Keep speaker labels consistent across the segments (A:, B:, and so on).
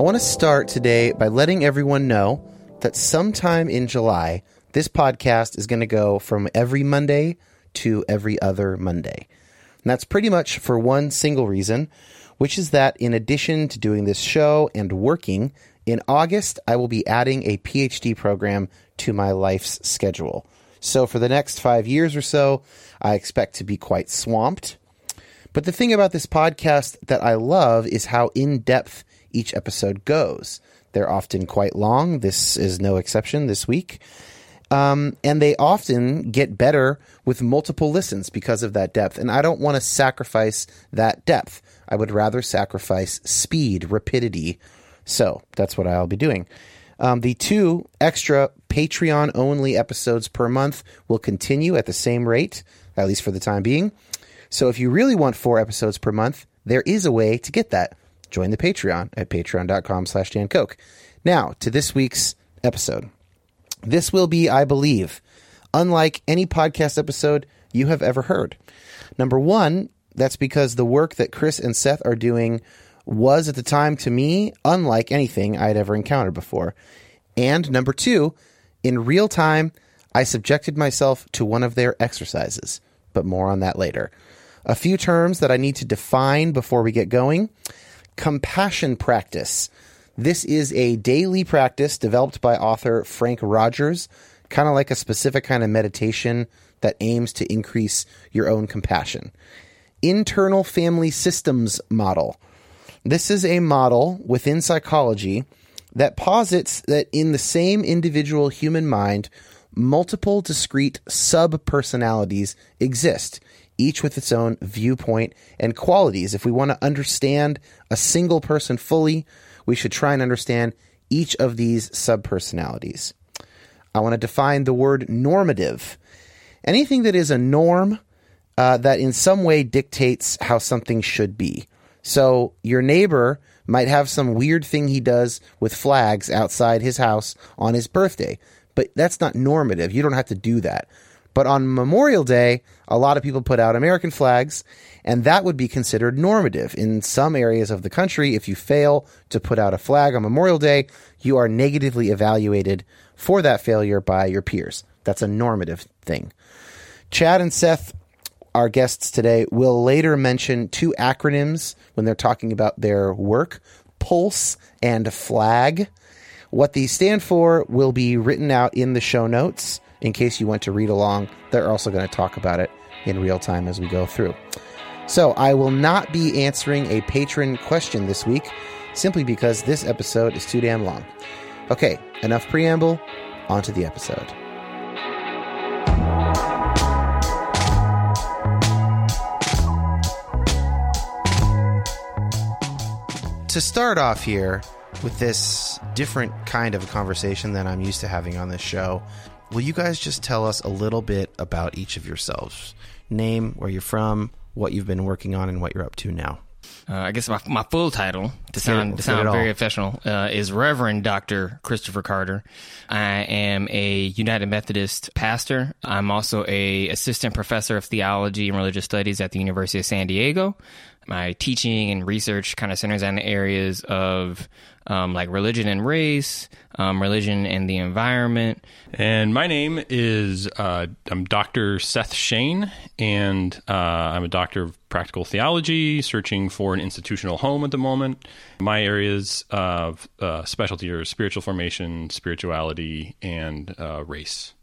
A: I want to start today by letting everyone know that sometime in July, this podcast is going to go from every Monday to every other Monday. And that's pretty much for one single reason, which is that in addition to doing this show and working, in August, I will be adding a PhD program to my life's schedule. So for the next five years or so, I expect to be quite swamped. But the thing about this podcast that I love is how in depth each episode goes. They're often quite long. This is no exception this week. Um, and they often get better with multiple listens because of that depth. And I don't want to sacrifice that depth. I would rather sacrifice speed, rapidity. So that's what I'll be doing. Um, the two extra Patreon only episodes per month will continue at the same rate, at least for the time being. So if you really want four episodes per month, there is a way to get that join the Patreon at patreon.com slash Dan Koch. Now, to this week's episode. This will be, I believe, unlike any podcast episode you have ever heard. Number one, that's because the work that Chris and Seth are doing was at the time to me unlike anything I had ever encountered before. And number two, in real time, I subjected myself to one of their exercises, but more on that later. A few terms that I need to define before we get going compassion practice. This is a daily practice developed by author Frank Rogers, kind of like a specific kind of meditation that aims to increase your own compassion. Internal family systems model. This is a model within psychology that posits that in the same individual human mind, multiple discrete sub personalities exist each with its own viewpoint and qualities. If we want to understand a single person fully, we should try and understand each of these subpersonalities. I want to define the word normative. Anything that is a norm uh, that in some way dictates how something should be. So your neighbor might have some weird thing he does with flags outside his house on his birthday, but that's not normative. You don't have to do that. But on Memorial Day, a lot of people put out American flags, and that would be considered normative. In some areas of the country, if you fail to put out a flag on Memorial Day, you are negatively evaluated for that failure by your peers. That's a normative thing. Chad and Seth, our guests today, will later mention two acronyms when they're talking about their work Pulse and FLAG. What these stand for will be written out in the show notes in case you want to read along. They're also going to talk about it in real time as we go through. So, I will not be answering a patron question this week simply because this episode is too damn long. Okay, enough preamble, on to the episode. To start off here with this different kind of conversation than I'm used to having on this show, will you guys just tell us a little bit about each of yourselves? Name, where you're from, what you've been working on, and what you're up to now.
B: Uh, I guess my, my full title to sound to sound very professional, uh, is Reverend Doctor Christopher Carter. I am a United Methodist pastor. I'm also a assistant professor of theology and religious studies at the University of San Diego. My teaching and research kind of centers on the areas of um, like religion and race, um, religion and the environment.
C: And my name is uh, I'm Dr. Seth Shane, and uh, I'm a doctor of practical theology, searching for an institutional home at the moment. My areas of uh, specialty are spiritual formation, spirituality, and uh, race.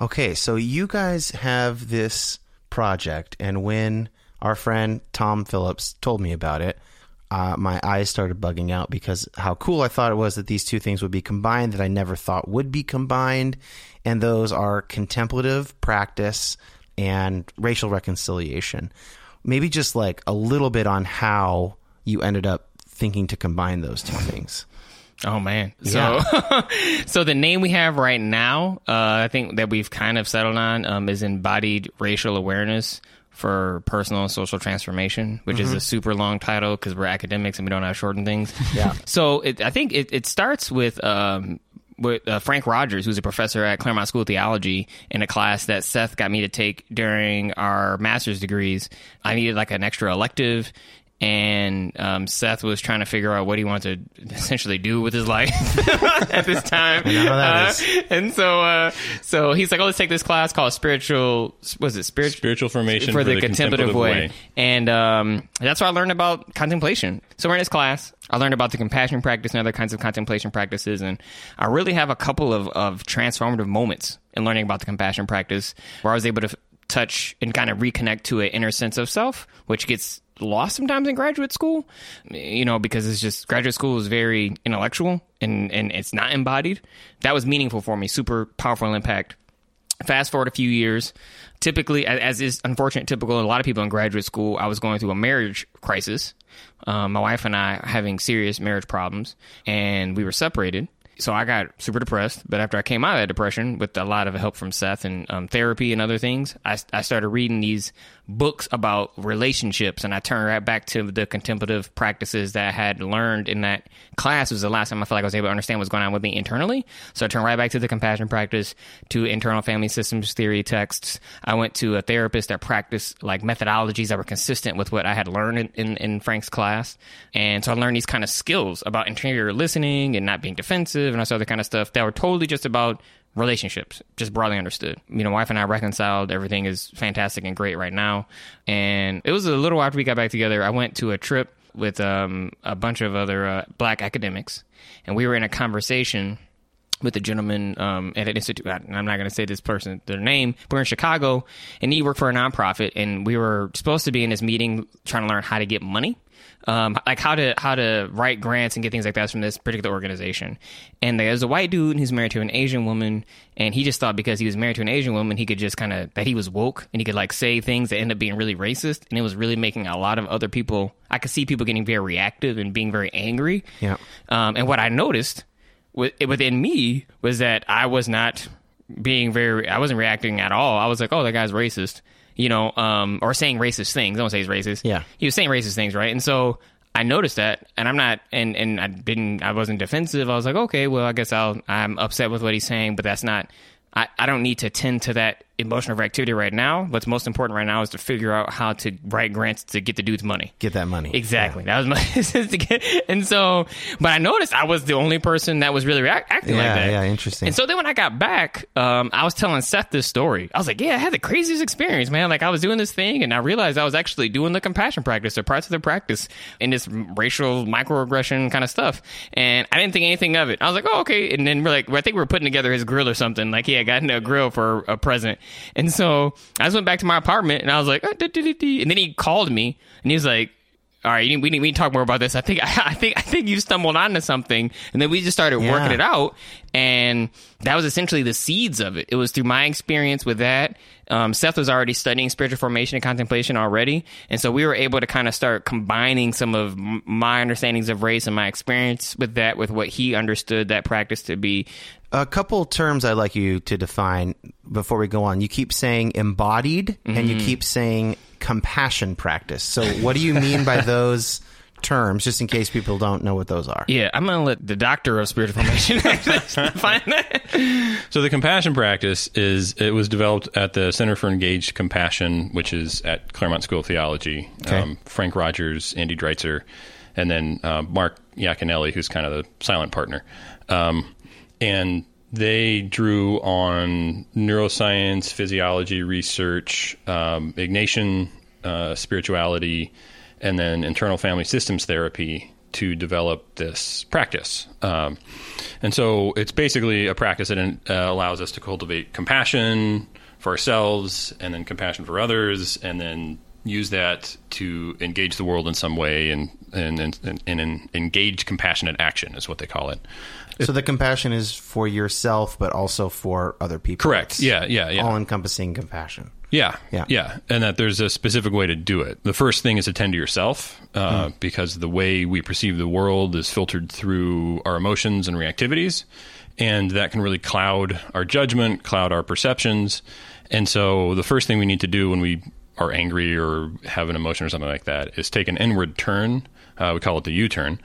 A: Okay, so you guys have this project, and when our friend Tom Phillips told me about it, uh, my eyes started bugging out because how cool I thought it was that these two things would be combined that I never thought would be combined. And those are contemplative practice and racial reconciliation. Maybe just like a little bit on how you ended up thinking to combine those two things.
B: Oh man. So so the name we have right now, uh, I think that we've kind of settled on um, is embodied racial awareness for personal and social transformation, which mm-hmm. is a super long title because we're academics and we don't have shortened things.
A: Yeah.
B: so it, I think it, it starts with um, with uh, Frank Rogers, who's a professor at Claremont School of Theology, in a class that Seth got me to take during our master's degrees. I needed like an extra elective and um, Seth was trying to figure out what he wanted to essentially do with his life at this time. Uh, and so, uh, so he's like, "Oh, let's take this class called spiritual. Was it spiritual
C: spiritual formation
B: for, for the, the, contemplative, contemplative way. way?" And um, that's where I learned about contemplation. So we're in this class. I learned about the compassion practice and other kinds of contemplation practices, and I really have a couple of, of transformative moments in learning about the compassion practice, where I was able to touch and kind of reconnect to an inner sense of self, which gets lost sometimes in graduate school, you know, because it's just graduate school is very intellectual and, and it's not embodied. That was meaningful for me, super powerful impact. Fast forward a few years, typically, as is unfortunate, typical, a lot of people in graduate school, I was going through a marriage crisis. Um, my wife and I having serious marriage problems, and we were separated so I got super depressed. But after I came out of that depression with a lot of help from Seth and um, therapy and other things, I, I started reading these books about relationships and I turned right back to the contemplative practices that I had learned in that class. It was the last time I felt like I was able to understand what's going on with me internally. So I turned right back to the compassion practice, to internal family systems theory texts. I went to a therapist that practiced like methodologies that were consistent with what I had learned in, in, in Frank's class. And so I learned these kind of skills about interior listening and not being defensive and all this other kind of stuff that were totally just about relationships, just broadly understood. You know, wife and I reconciled. Everything is fantastic and great right now. And it was a little after we got back together. I went to a trip with um, a bunch of other uh, black academics, and we were in a conversation with a gentleman um, at an institute. I'm not going to say this person their name. We're in Chicago, and he worked for a nonprofit, and we were supposed to be in this meeting trying to learn how to get money um, like how to how to write grants and get things like that from this particular organization. And there's a white dude who's married to an Asian woman, and he just thought because he was married to an Asian woman, he could just kind of that he was woke and he could like say things that end up being really racist, and it was really making a lot of other people. I could see people getting very reactive and being very angry.
A: Yeah.
B: Um, and what I noticed within me was that I was not being very. I wasn't reacting at all. I was like, oh, that guy's racist you know, um, or saying racist things. I don't say he's racist.
A: Yeah,
B: he was saying racist things, right? And so I noticed that, and I'm not, and and I didn't, I wasn't defensive. I was like, okay, well, I guess I'll, I'm upset with what he's saying, but that's not. I, I don't need to tend to that emotional reactivity right now. What's most important right now is to figure out how to write grants to get the dude's money.
A: Get that money.
B: Exactly. That was my to get. and so, but I noticed I was the only person that was really react- acting
A: Yeah,
B: like that.
A: yeah, interesting.
B: And so then when I got back, um, I was telling Seth this story. I was like, "Yeah, I had the craziest experience, man. Like I was doing this thing, and I realized I was actually doing the compassion practice or parts of the practice in this racial microaggression kind of stuff." And I didn't think anything of it. I was like, "Oh, okay." And then we're like, I think we were putting together his grill or something. Like he had gotten a grill for a present, and so I just went back to my apartment, and I was like, "Ah, da, da, da, da." and then he called me, and he was like all right, we need, we need to talk more about this. I think I think I think you stumbled onto something, and then we just started
A: Yeah.
B: working it out, and that was essentially the seeds of it. It was through my experience with that. Um, Seth was already studying spiritual formation and contemplation already, and so we were able to kind of start combining some of my understandings of race and my experience with that with what he understood that practice to be.
A: A couple terms I'd like you to define before we go on. You keep saying embodied and
B: Mm-hmm.
A: you keep saying compassion practice. So, what do you mean by those terms, just in case people don't know what those are?
B: Yeah, I'm gonna let the doctor of spiritual formation find that.
C: So the compassion practice is it was developed at the Center for Engaged Compassion, which is at Claremont School of Theology.
A: Okay.
C: Um, Frank Rogers, Andy Dreitcer, and then uh, Mark Yaconelli, who's kind of the silent partner. Um, and they drew on neuroscience, physiology research, um, Ignatian uh, spirituality, and then internal family systems therapy to develop this practice. Um, and so it's basically a practice that uh, allows us to cultivate compassion for ourselves and then compassion for others and then use that to engage the world in some way and, and, and, and, and engage compassionate action is what they call it.
A: So, the compassion is for yourself, but also for other people.
C: Correct.
A: It's
C: Yeah, yeah, yeah.
A: All encompassing compassion.
C: Yeah,
A: Yeah.
C: yeah, and that there's a specific way to do it. The first thing is attend to yourself, uh, because the way we perceive the world is filtered through our emotions and reactivities, and that can really cloud our judgment, cloud our perceptions. And so, the first thing we need to do when we are angry or have an emotion or something like that is take an inward turn. Uh, we call it the U-turn.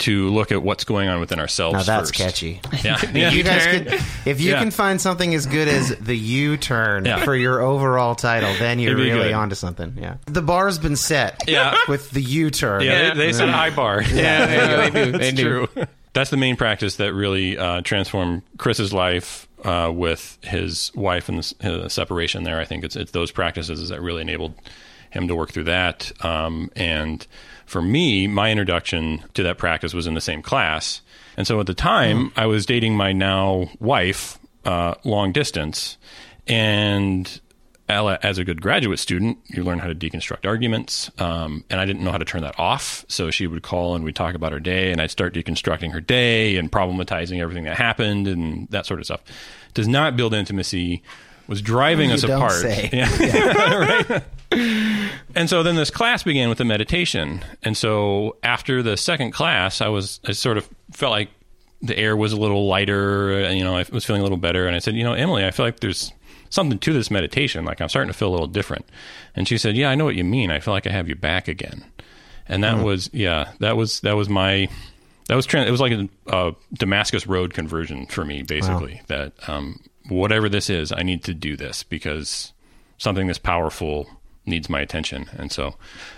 C: To look at what's going on within ourselves.
A: Now, that's
C: first.
A: catchy.
C: Yeah,
A: If you guys could, if you
C: Yeah.
A: can find something as good as the U turn
C: Yeah.
A: for your overall title, then you're really
C: good.
A: onto something. Yeah, the bar's been set.
C: Yeah.
A: with the U turn.
C: Yeah,
B: Yeah.
C: they, they set a high bar.
B: Yeah, they, they do. They do.
C: true. That's the main practice that really uh, transformed Chris's life uh, with his wife and the uh, separation. There, I think it's it's those practices that really enabled him to work through that. Um, and for me, my introduction to that practice was in the same class. And so at the time, I was dating my now wife uh, long distance, and Ella, as a good graduate student, you learn how to deconstruct arguments. Um, and I didn't know how to turn that off. So she would call and we'd talk about her day, and I'd start deconstructing her day and problematizing everything that happened and that sort of stuff. Does not build intimacy, was driving
A: You
C: us
A: don't
C: apart.
A: say.
C: Yeah. right? And so then this class began with the meditation. And so after the second class, I was, I sort of felt like the air was a little lighter. You know, I was feeling a little better. And I said, you know, Emily, I feel like there's something to this meditation. Like I'm starting to feel a little different. And she said, yeah, I know what you mean. I feel like I have you back again. And that was, yeah, that was, that was my, that was, it was like a, a Damascus Road conversion for me, basically. That um, whatever this is, I need to do this because something this powerful needs my attention. And so,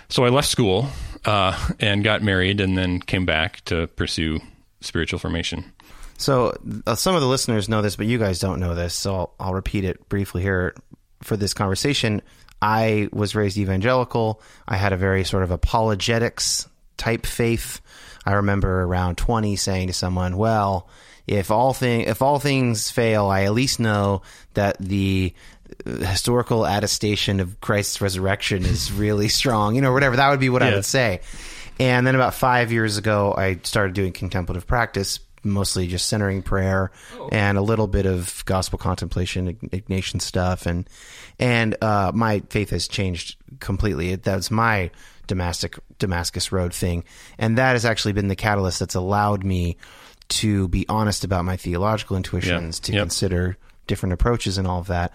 C: so I left school uh, and got married, and then came back to pursue spiritual formation.
A: So uh, some of the listeners know this, but you guys don't know this. So I'll, I'll repeat it briefly here for this conversation. I was raised evangelical. I had a very sort of apologetics type faith. I remember around 20 saying to someone, "Well, if all thing if all things fail, I at least know that the historical attestation of Christ's resurrection is really strong." You know, whatever that would be what I would say. And then about five years ago, I started doing contemplative practice, mostly just centering prayer and a little bit of gospel contemplation, Ignatian stuff, and and uh, my faith has changed completely. That's my Damascus Damascus Road thing, and that has actually been the catalyst that's allowed me to be honest about my theological intuitions, to
C: Yep.
A: consider different approaches and all of that.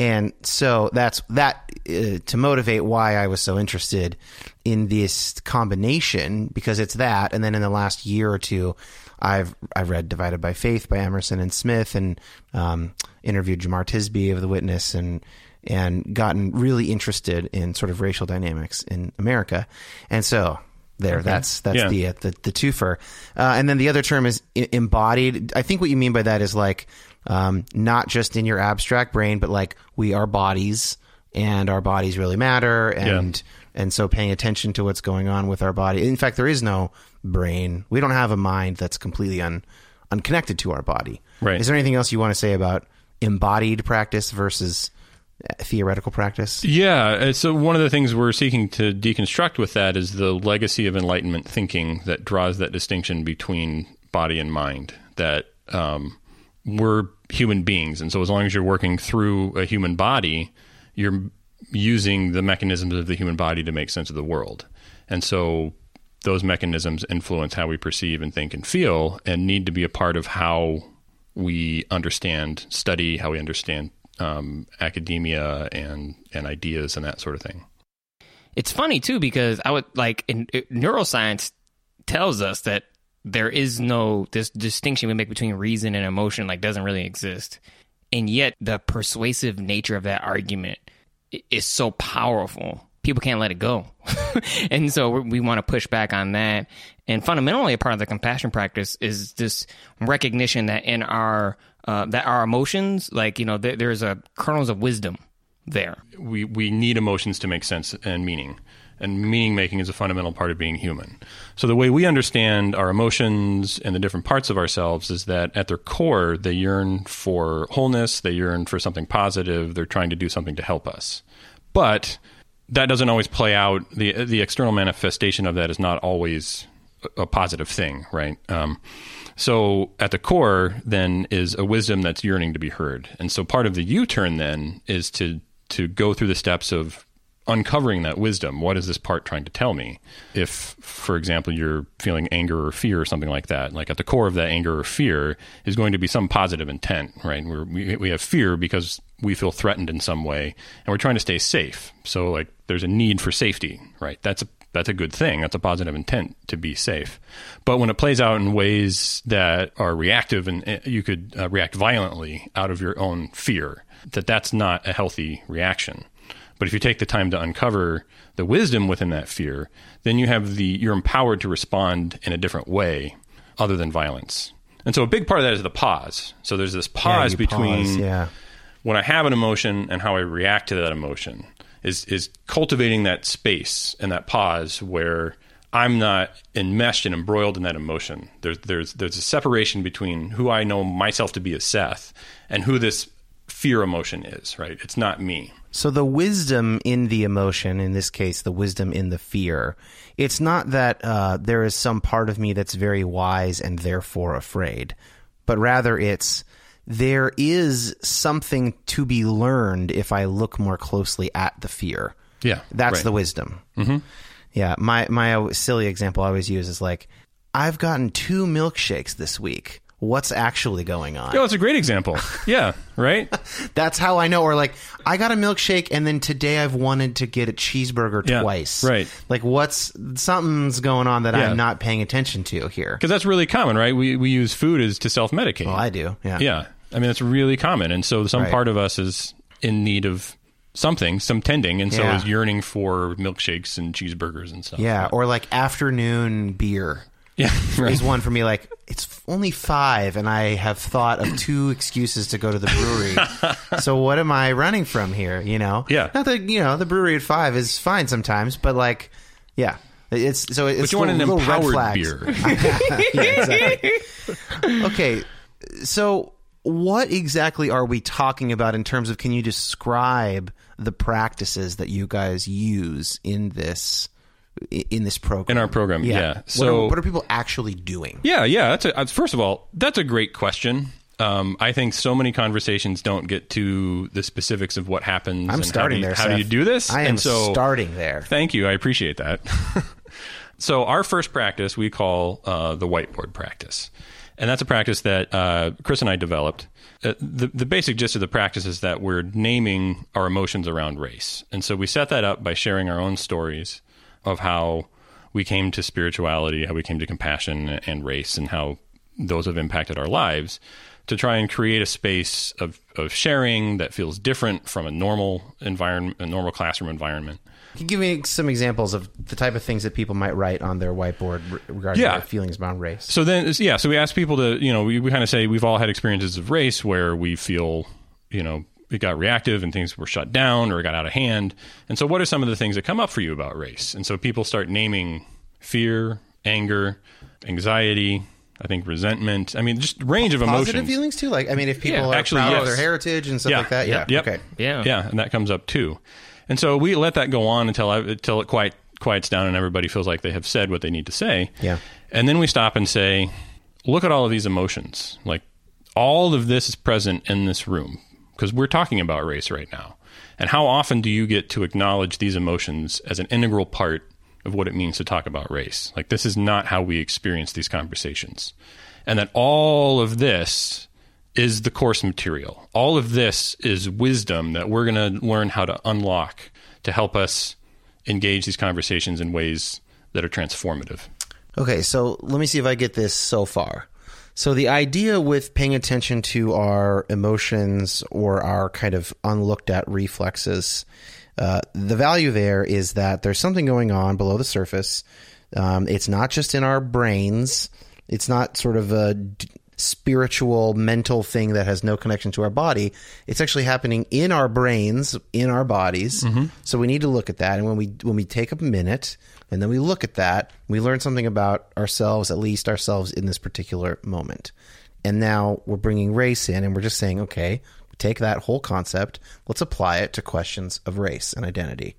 A: And so that's that uh, to motivate why I was so interested in this combination because it's that. And then in the last year or two, I've I've read Divided by Faith by Emerson and Smith, and um, interviewed Jemar Tisby of The Witness, and and gotten really interested in sort of racial dynamics in America, and so there. That's that's
C: Yeah.
A: the, uh, the the twofer, uh, and then the other term is I- embodied. I think what you mean by that is like um, not just in your abstract brain, but like we are bodies, and our bodies really matter, and and so paying attention to what's going on with our body. In fact, there is no brain. We don't have a mind that's completely un unconnected to our body.
C: Right.
A: Is there anything else you want to say about embodied practice versus theoretical practice?
C: Yeah. uh, So one of the things we're seeking to deconstruct with that is the legacy of Enlightenment thinking that draws that distinction between body and mind. That um, we're human beings, and so as long as you're working through a human body, you're using the mechanisms of the human body to make sense of the world, and so those mechanisms influence how we perceive and think and feel, and need to be a part of how we understand study, how we understand um, academia and and ideas and that sort of thing.
B: It's funny too because I would like in, it- neuroscience tells us that there is no this distinction we make between reason and emotion like doesn't really exist, and yet the persuasive nature of that argument is so powerful. People can't let it go, and so we- want to push back on that. And fundamentally, a part of the compassion practice is this recognition that in our uh, that our emotions, like you know, there, there's a kernels of wisdom there.
C: we we need emotions to make sense and meaning. And meaning making is a fundamental part of being human. So the way we understand our emotions and the different parts of ourselves is that at their core they yearn for wholeness, they yearn for something positive, they're trying to do something to help us. But that doesn't always play out. The the external manifestation of that is not always a positive thing, right? Um, so at the core, then, is a wisdom that's yearning to be heard. And so part of the U-turn then is to to go through the steps of uncovering that wisdom. What is this part trying to tell me? If, for example, you're feeling anger or fear or something like that, like at the core of that anger or fear is going to be some positive intent, right? We're, we we have fear because we feel threatened in some way, and we're trying to stay safe. So like there's a need for safety, right? That's a that's a good thing. That's a positive intent to be safe. But when it plays out in ways that are reactive and uh, you could uh, react violently out of your own fear, that that's not a healthy reaction. But if you take the time to uncover the wisdom within that fear, then you have the you're empowered to respond in a different way other than violence. And so a big part of that is the pause. So there's this pause
A: you
C: between
A: pause, yeah.
C: when I have an emotion and how I react to that emotion is is cultivating that space and that pause where I'm not enmeshed and embroiled in that emotion. There's there's there's a separation between who I know myself to be as Seth and who this fear emotion is, right? It's not me.
A: So the wisdom in the emotion, in this case, the wisdom in the fear, it's not that uh, there is some part of me that's very wise and therefore afraid, but rather it's there is something to be learned if I look more closely at the fear.
C: Yeah,
A: That's
C: right.
A: the wisdom. Mm-hmm. Yeah, my my silly example I always use is like, I've gotten two milkshakes this week. What's actually going on?
C: Oh, it's a great example. Yeah, right?
A: That's how I know. Or like, I got a milkshake, and then today I've wanted to get a cheeseburger
C: Yeah,
A: twice.
C: right.
A: Like, what's something's going on that
C: Yeah.
A: I'm not paying attention to here?
C: Because that's really common, right? We we use food as to self medicate.
A: Well, I do. Yeah.
C: Yeah. I mean, it's really common. And so some
A: Right.
C: part of us is in need of something, some tending, and so
A: Yeah.
C: is yearning for milkshakes and cheeseburgers and stuff.
A: Yeah. Or like afternoon beer
C: Yeah. Right.
A: is one for me. Like, it's only five, and I have thought of two excuses to go to the brewery. so what am I running from here? You know?
C: Yeah.
A: Not that you know the brewery at five is fine sometimes, but like, yeah. It's so it's
C: But you want an
A: little- little red
C: empowered beer.
A: yeah, exactly. okay, so what exactly are we talking about in terms of? Can you describe the practices that you guys use in this in this program?
C: In our program, yeah.
A: What
C: So-
A: are, what are people actually doing?
C: Yeah, yeah. That's a, first of all, that's a great question. Um, I think so many conversations don't get to the specifics of what happens.
A: I'm
C: and
A: starting
C: how do you,
A: there.
C: How do you do this?
A: I am
C: and so,
A: starting there.
C: Thank you. I appreciate that. so our first practice we call uh, the whiteboard practice, and that's a practice that uh, Chris and I developed. Uh, the the basic gist of the practice is that we're naming our emotions around race, and so we set that up by sharing our own stories of how we came to spirituality, how we came to compassion and race, and how those have impacted our lives to try and create a space of, of sharing that feels different from a normal environment, a normal classroom environment.
A: Can you give me some examples of the type of things that people might write on their whiteboard regarding
C: Yeah.
A: their feelings about race?
C: So then, yeah, so we ask people to, you know, we, we kind of say we've all had experiences of race where we feel, you know, it got reactive and things were shut down or it got out of hand. And so, what are some of the things that come up for you about race? And so, people start naming fear, anger, anxiety, I think resentment. I mean, just range of
A: Positive
C: emotions.
A: feelings too. Like I mean, if people
B: Yeah,
A: are
C: actually,
A: proud of their heritage and stuff
C: Yeah.
A: like that. Yeah.
C: Yep.
A: Okay.
B: Yeah.
C: Yeah, and that comes up too. And so we let that go on until I, until it quiet quiets down and everybody feels like they have said what they need to say.
A: Yeah.
C: And then we stop and say, look at all of these emotions. Like all of this is present in this room because we're talking about race right now. And how often do you get to acknowledge these emotions as an integral part of what it means to talk about race? Like this is not how we experience these conversations. And that all of this is the course material. All of this is wisdom that we're going to learn how to unlock to help us engage these conversations in ways that are transformative.
A: Okay, so let me see if I get this so far. So the idea with paying attention to our emotions or our kind of unlooked at reflexes, uh, the value there is that there's something going on below the surface. Um, it's not just in our brains. It's not sort of a d- spiritual, mental thing that has no connection to our body. It's actually happening in our brains, in our bodies. So we need to look at that. And when we when we take a minute and then we look at that, we learn something about ourselves, at least ourselves in this particular moment. And now we're bringing race in, and we're just saying, okay, take that whole concept, let's apply it to questions of race and identity.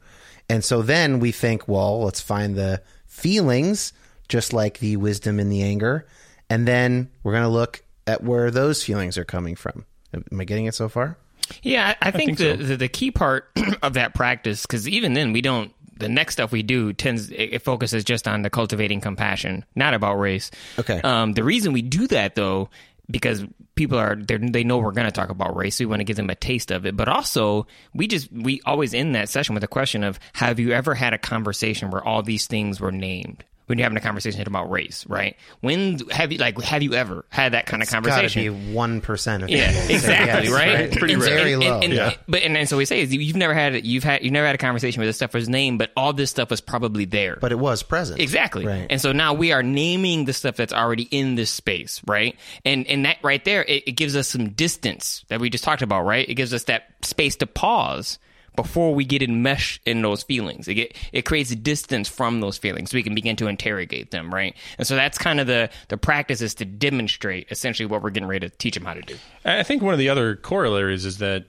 A: And so then we think, well, let's find the feelings, just like the wisdom and the anger. And then we're going to look at where those feelings are coming from. Am I getting it so far?
B: Yeah, I, I think,
C: think
B: the, the the key part of that practice, because even then we don't. The next stuff we do tends it, focuses just on the cultivating compassion, not about race.
A: Okay.
B: Um, the reason we do that though, because people are they know we're going to talk about race, so we want to give them a taste of it. But also, we just we always end that session with a question of Have you ever had a conversation where all these things were named? When you're having a conversation about race, right? When have you like have you ever had that kind of
A: Got to
B: conversation?
A: be one percent of
B: Yeah,
A: people
B: exactly,
A: yes,
B: right?
A: It's
B: And-
A: very
B: and-
A: low.
B: and- and-
C: Yeah.
B: But and, and so we say is you've never had you've had you've never had a conversation where this stuff was named, but all this stuff was probably there.
A: but it was present.
B: Exactly.
A: Right.
B: And so now we are naming the stuff that's already in this space, right? And and that right there, it, it gives us some distance that we just talked about, right? It gives us that space to pause before we get enmeshed in those feelings. It get, it creates a distance from those feelings so we can begin to interrogate them, right? And so that's kind of the the practice is to demonstrate essentially what we're getting ready to teach them how to do.
C: I think one of the other corollaries is that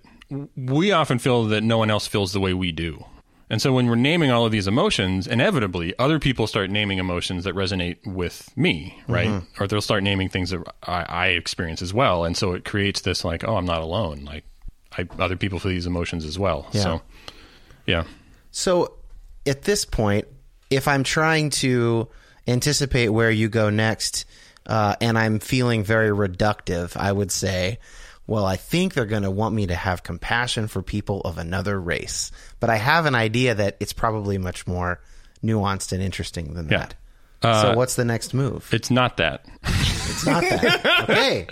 C: we often feel that no one else feels the way we do. And so when we're naming all of these emotions, inevitably other people start naming emotions that resonate with me, right? Mm-hmm. Or they'll start naming things that I, I experience as well. And so it creates this like, oh, I'm not alone. Like I, other people feel these emotions as well.
A: Yeah.
C: So, yeah.
A: So at this point, if I'm trying to anticipate where you go next, uh, and I'm feeling very reductive, I would say, well, I think they're going to want me to have compassion for people of another race. But I have an idea that it's probably much more nuanced and interesting than
C: Yeah.
A: that. so what's the next move?
C: It's not that.
A: It's not that. okay.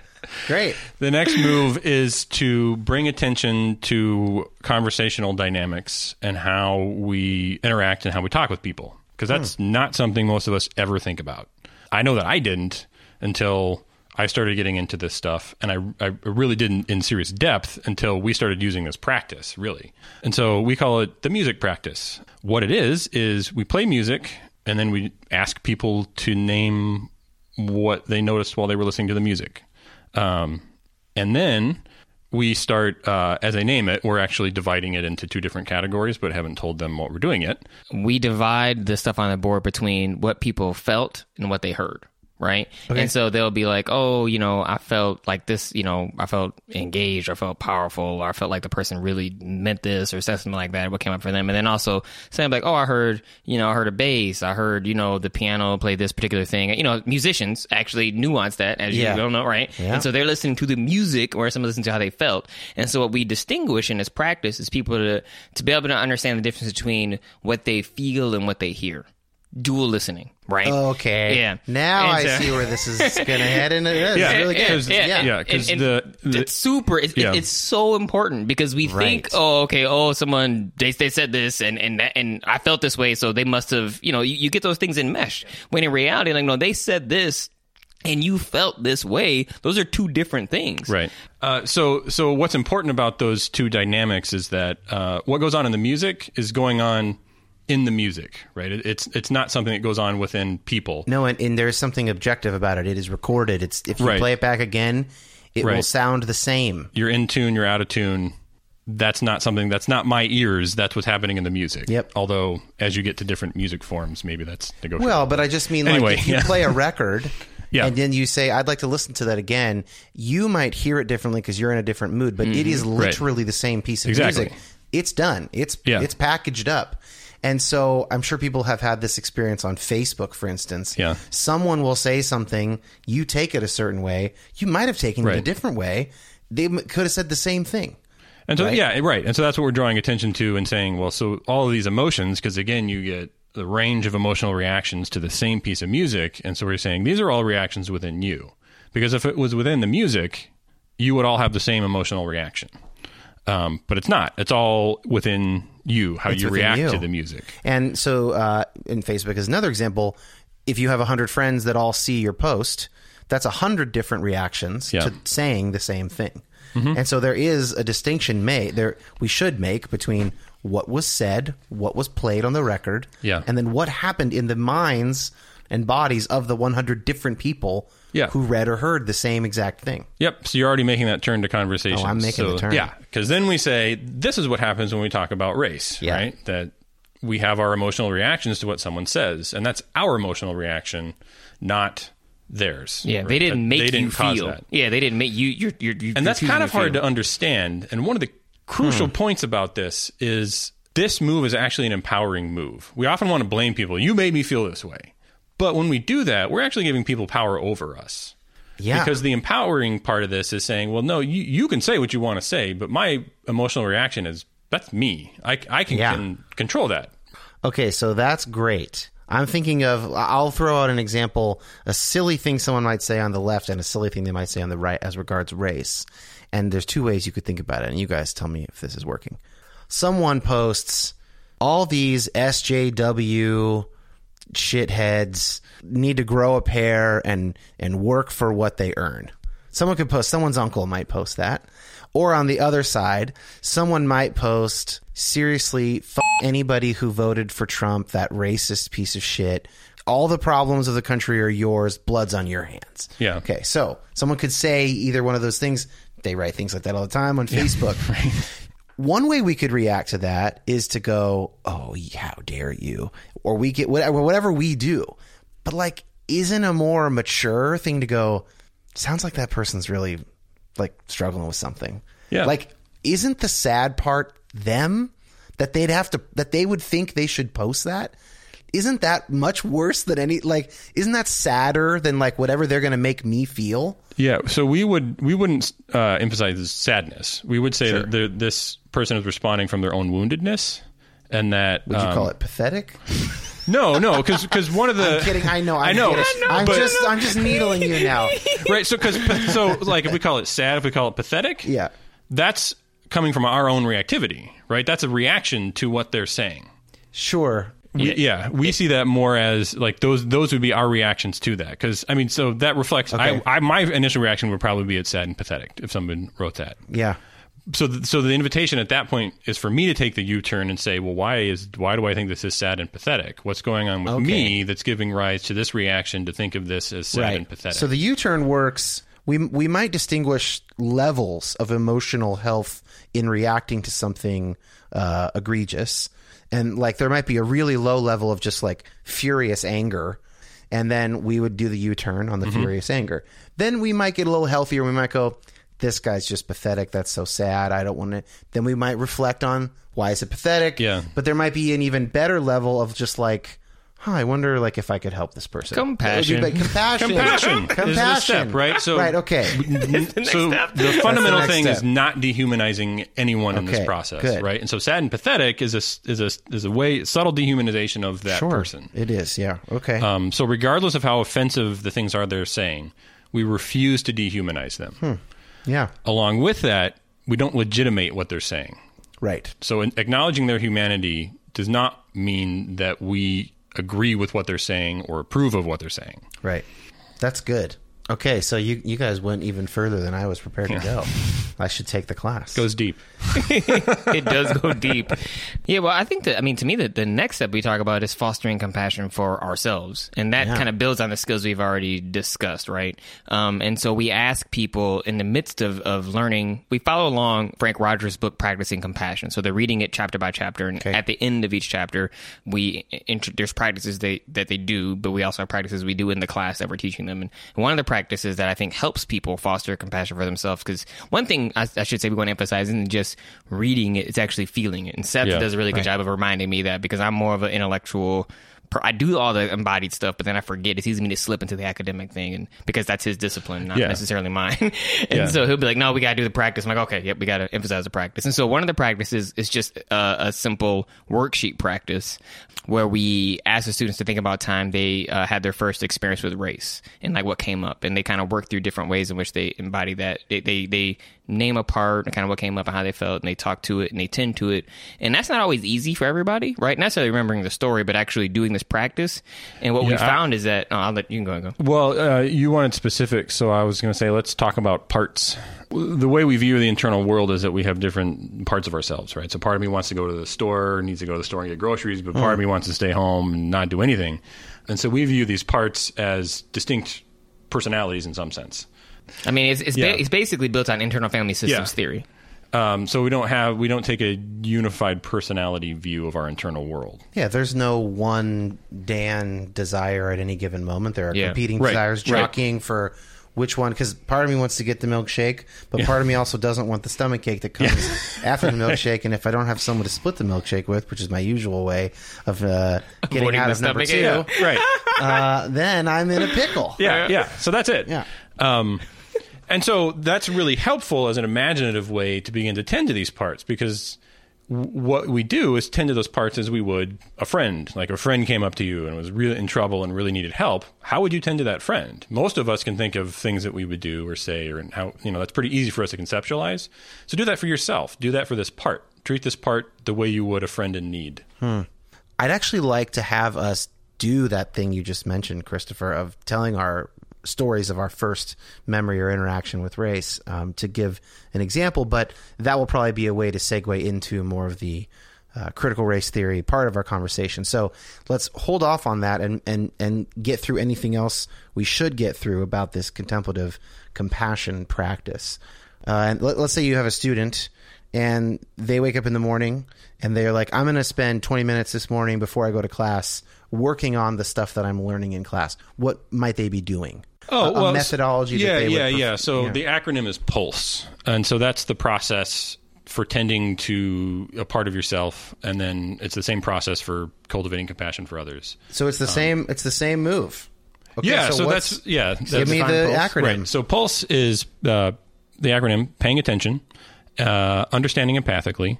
A: Great.
C: The next move is to bring attention to conversational dynamics and how we interact and how we talk with people. Because that's hmm. not something most of us ever think about. I know that I didn't until I started getting into this stuff. And I, I really didn't in serious depth until we started using this practice, really. And so we call it the music practice. What it is, is we play music and then we ask people to name what they noticed while they were listening to the music. Um, and then we start, uh, as I name it, we're actually dividing it into two different categories, but haven't told them what we're doing yet.
B: we divide the stuff on the board between what people felt and what they heard right? And so they'll be like oh you know i felt like this you know i felt engaged or I felt powerful or i felt like the person really meant this or said something like that what came up for them. And then also saying like oh i heard you know i heard a bass. I heard you know the piano play this particular thing. You know musicians actually nuance that as
A: Yeah.
B: you well know right?
A: Yeah.
B: and so they're listening to the music or some listen to how they felt. And so what we distinguish in this practice is people to to be able to understand the difference between what they feel and what they hear dual listening, right?
A: Okay.
B: Yeah.
A: Now
B: And
A: I
B: so-
A: see where this is going to head, and it is
C: Yeah,
A: really good.
C: 'cause-
A: yeah.
C: yeah, 'cause
B: And-
C: the-
B: and
C: the-
B: it's super. It's,
C: Yeah.
B: it's so important because we
A: Right.
B: think, oh, okay, oh, someone they they said this, and and that- and I felt this way, so they must have, you know, you, you get those things in mesh. When in reality, like, no, they said this. And you felt this way. Those are two different things.
C: Right. Uh, so, so what's important about those two dynamics is that uh, what goes on in the music is going on in the music, right? It's it's not something that goes on within people.
A: No, and, and there's something objective about it. It is recorded. It's if you
C: Right.
A: play it back again, it will sound the same.
C: You're in tune, you're out of tune. That's not something. That's not my ears. That's what's happening in the music.
A: Yep.
C: Although, as you get to different music forms, maybe that's negotiable.
A: Well, but I just mean like
C: Anyway,
A: if you
C: yeah.
A: play a record
C: Yeah.
A: and then you say, I'd like to listen to that again, you might hear it differently because you're in a different mood, but it is literally the same piece of
C: Mm-hmm. Exactly.
A: music. It's done. It's
C: Yeah.
A: it's packaged up. And so I'm sure people have had this experience on Facebook, for instance.
C: Yeah.
A: Someone will say something, you take it a certain way. You might have taken it a different way. They could have said the same thing.
C: And so,
A: Right?
C: yeah, right. And so that's what we're drawing attention to and saying, well, so all of these emotions, because again, you get the range of emotional reactions to the same piece of music. And so we're saying these are all reactions within you. Because if it was within the music, you would all have the same emotional reaction. Um, but it's not. It's all within you, how
A: It's
C: you react
A: you.
C: to the music.
A: And so, uh, in Facebook is another example. If you have hundred friends that all see your post, that's a hundred different reactions
C: Yeah.
A: to saying the same thing. And so there is a distinction made there. We should make between what was said, what was played on the record,
C: Yeah.
A: and then what happened in the minds and bodies of the 100 different people
C: Yeah.
A: who read or heard the same exact thing.
C: Yep. So you're already making that turn to conversation.
A: Oh, I'm making
C: so,
A: the turn.
C: Yeah. Because then we say, this is what happens when we talk about race,
A: Yeah.
C: right? That we have our emotional reactions to what someone says, and that's our emotional reaction, not theirs.
B: Yeah,
C: right?
B: they didn't
C: That
B: make
C: they
B: you
C: didn't cause
B: feel.
C: that.
B: Yeah, they didn't make you. You're, you're, you're
C: And that's kind of hard
B: feel.
C: to understand. And one of the crucial
A: Hmm.
C: points about this is this move is actually an empowering move. We often want to blame people. You made me feel this way. But when we do that, we're actually giving people power over us.
A: Yeah.
C: Because the empowering part of this is saying, well, no, you, you can say what you want to say, but my emotional reaction is that's me. I, I can,
A: Yeah.
C: can control that.
A: Okay, so that's great. I'm thinking of, I'll throw out an example, a silly thing someone might say on the left and a silly thing they might say on the right as regards race. And there's two ways you could think about it, and you guys tell me if this is working. Someone posts, all these SJW shitheads need to grow a pair and, and work for what they earn. Someone could post, someone's uncle might post that. Or on the other side, someone might post, seriously, f- anybody who voted for Trump, that racist piece of shit. All the problems of the country are yours. Blood's on your hands.
C: Yeah.
A: Okay. So someone could say either one of those things. They write things like that all the time on Facebook. One way we could react to that is to go, "Oh, how dare you?" Or we get whatever, whatever we do. But like, isn't a more mature thing to go? Sounds like that person's really like struggling with something.
C: Yeah.
A: Like, isn't the sad part them that they'd have to that they would think they should post that? Isn't that much worse than any like? Isn't that sadder than like whatever they're going to make me feel?
C: Yeah, so we would we wouldn't uh, emphasize sadness. We would say that the, this person is responding from their own woundedness, and that
A: Would you
C: um,
A: call it pathetic?
C: no, no, because one of the
A: I'm kidding. I know. I'm
C: I know,
A: kidding.
C: I know,
A: I'm
C: but-
A: just I'm just needling you now.
C: right. So because so like if we call it sad, if we call it pathetic,
A: Yeah.
C: that's coming from our own reactivity, right? That's a reaction to what they're saying.
A: Sure.
C: We, yeah, we see that more as like those those would be our reactions to that because I mean, so that reflects.
A: Okay.
C: I, I my initial reaction would probably be it's sad and pathetic if someone wrote that.
A: Yeah.
C: So th- so the invitation at that point is for me to take the U turn and say, well, why is why do I think this is sad and pathetic? What's going on with
A: Okay.
C: me that's giving rise to this reaction to think of this as sad and pathetic?
A: So the U-turn works. We we might distinguish levels of emotional health in reacting to something uh, egregious, and like there might be a really low level of just like furious anger, and then we would do the U-turn on the
C: Mm-hmm.
A: furious anger. Then we might get a little healthier. We might go, "This guy's just pathetic. That's so sad. I don't want to." Then we might reflect on why is it pathetic.
C: Yeah.
A: But there might be an even better level of just like huh, I wonder like if I could help this person.
B: Compassion.
A: Like, compassion.
C: Compassion is the
A: Compassion.
C: step, right? So-
A: right. Okay.
C: so
B: step.
C: the fundamental
A: next
C: thing
A: step.
C: is not dehumanizing anyone in this process,
A: good.
C: right? And so sad and pathetic is a is a is a way subtle dehumanization of that
A: sure.
C: person.
A: It is. Yeah. Okay.
C: Um, so regardless of how offensive the things are they're saying, we refuse to dehumanize them.
A: Hmm. Yeah.
C: Along with that, we don't legitimate what they're saying.
A: Right.
C: So in- acknowledging their humanity does not mean that we agree with what they're saying or approve of what they're saying.
A: Right. That's good. Okay, so you you guys went even further than I was prepared to go. I should take the class.
C: Goes deep.
B: It does go deep. Yeah, well, I think that I mean to me that the next step we talk about is fostering compassion for ourselves, and that
A: Yeah.
B: kind of builds on the skills we've already discussed, right? Um, and so we ask people in the midst of, of learning, we follow along Frank Rogers' book, Practicing Compassion. So they're reading it chapter by chapter, and
A: Okay.
B: at the end of each chapter, we int- there's practices they that they do, but we also have practices we do in the class that we're teaching them. And one of the practices that I think helps people foster compassion for themselves, because one thing I, I should say we want to emphasize isn't just reading it; it's actually feeling it. And Seth
C: Yeah.
B: does a really good job of reminding me that because I'm more of an intellectual. I do all the embodied stuff, but then I forget. It's easy for me to slip into the academic thing, and because that's his discipline, not
C: Yeah.
B: necessarily mine. and
C: Yeah.
B: so he'll be like, "No, we got to do the practice." I'm like, "Okay, yep, we got to emphasize the practice." And so one of the practices is just a, a simple worksheet practice where we ask the students to think about time they uh, had their first experience with race and like what came up, and they kind of work through different ways in which they embody that. They they, they name a part and kind of what came up and how they felt, and they talk to it and they tend to it. And that's not always easy for everybody, right? Not necessarily remembering the story, but actually doing this practice. And what we
C: Yeah, I-
B: found is that oh, I'll let you can go and go.
C: Well, uh, you wanted specifics, so I was going to say let's talk about parts. The way we view the internal world is that we have different parts of ourselves, right? So part of me wants to go to the store, needs to go to the store and get groceries, but part of me wants to stay home and not do anything. And so we view these parts as distinct personalities in some sense.
B: I mean, it's it's,
C: Yeah.
B: ba- it's basically built on internal family systems
C: Yeah.
B: theory.
C: Um, so we don't have we don't take a unified personality view of our internal world.
A: Yeah, there's no one Dan desire at any given moment. There are
B: Yeah.
A: competing
C: Right,
A: desires
C: right.
A: jockeying for which one. Because part of me wants to get the milkshake, but part of me also doesn't want the stomach ache that comes after the milkshake. And if I don't have someone to split the milkshake with, which is my usual way of uh, getting
B: Avoiding
A: out of number two.
C: Right.
A: uh, then I'm in a pickle.
C: Yeah, yeah. So that's it.
A: Yeah.
C: Um, and so that's really helpful as an imaginative way to begin to tend to these parts because what we do is tend to those parts as we would a friend. Like a friend came up to you and was really in trouble and really needed help. How would you tend to that friend? Most of us can think of things that we would do or say, or how you know that's pretty easy for us to conceptualize. So do that for yourself. Do that for this part. Treat this part the way you would a friend in need. Hmm.
A: I'd actually like to have us do that thing you just mentioned, Christopher, of telling our stories of our first memory or interaction with race um, to give an example, but that will probably be a way to segue into more of the uh, critical race theory part of our conversation. So let's hold off on that and, and, and get through anything else we should get through about this contemplative compassion practice. Uh, and let, let's say you have a student and they wake up in the morning and they're like, I'm going to spend 20 minutes this morning before I go to class working on the stuff that I'm learning in class. What might they be doing? A, a methodology.
C: Oh, Yeah,
A: that they
C: yeah,
A: would
C: yeah. So the acronym is PULSE, and so that's the process for tending to a part of yourself, and then it's the same process for cultivating compassion for others.
A: so it's the same. It's the same move. Okay,
C: yeah, so,
A: what's-
C: that's yeah. That's
A: Give me the
B: Pulse?
A: acronym.
C: Right. So PULSE is uh, the acronym: paying attention, uh, understanding empathically,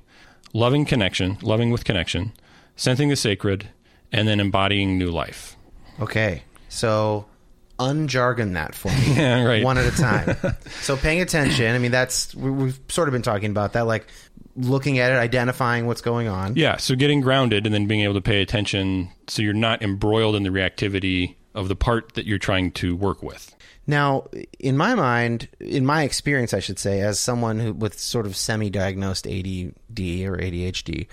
C: loving connection, loving with connection, sensing the sacred, and then embodying new life.
A: Okay, so unjargon that for me,
C: Yeah, right.
A: one at a time. so paying attention. I mean, that's we- we've sort of been talking about that, like looking at it, identifying what's going on.
C: Yeah, so getting grounded and then being able to pay attention so you're not embroiled in the reactivity of the part that you're trying to work with.
A: Now, in my mind, in my experience, I should say, as someone who with sort of semi-diagnosed ADD or ADHD,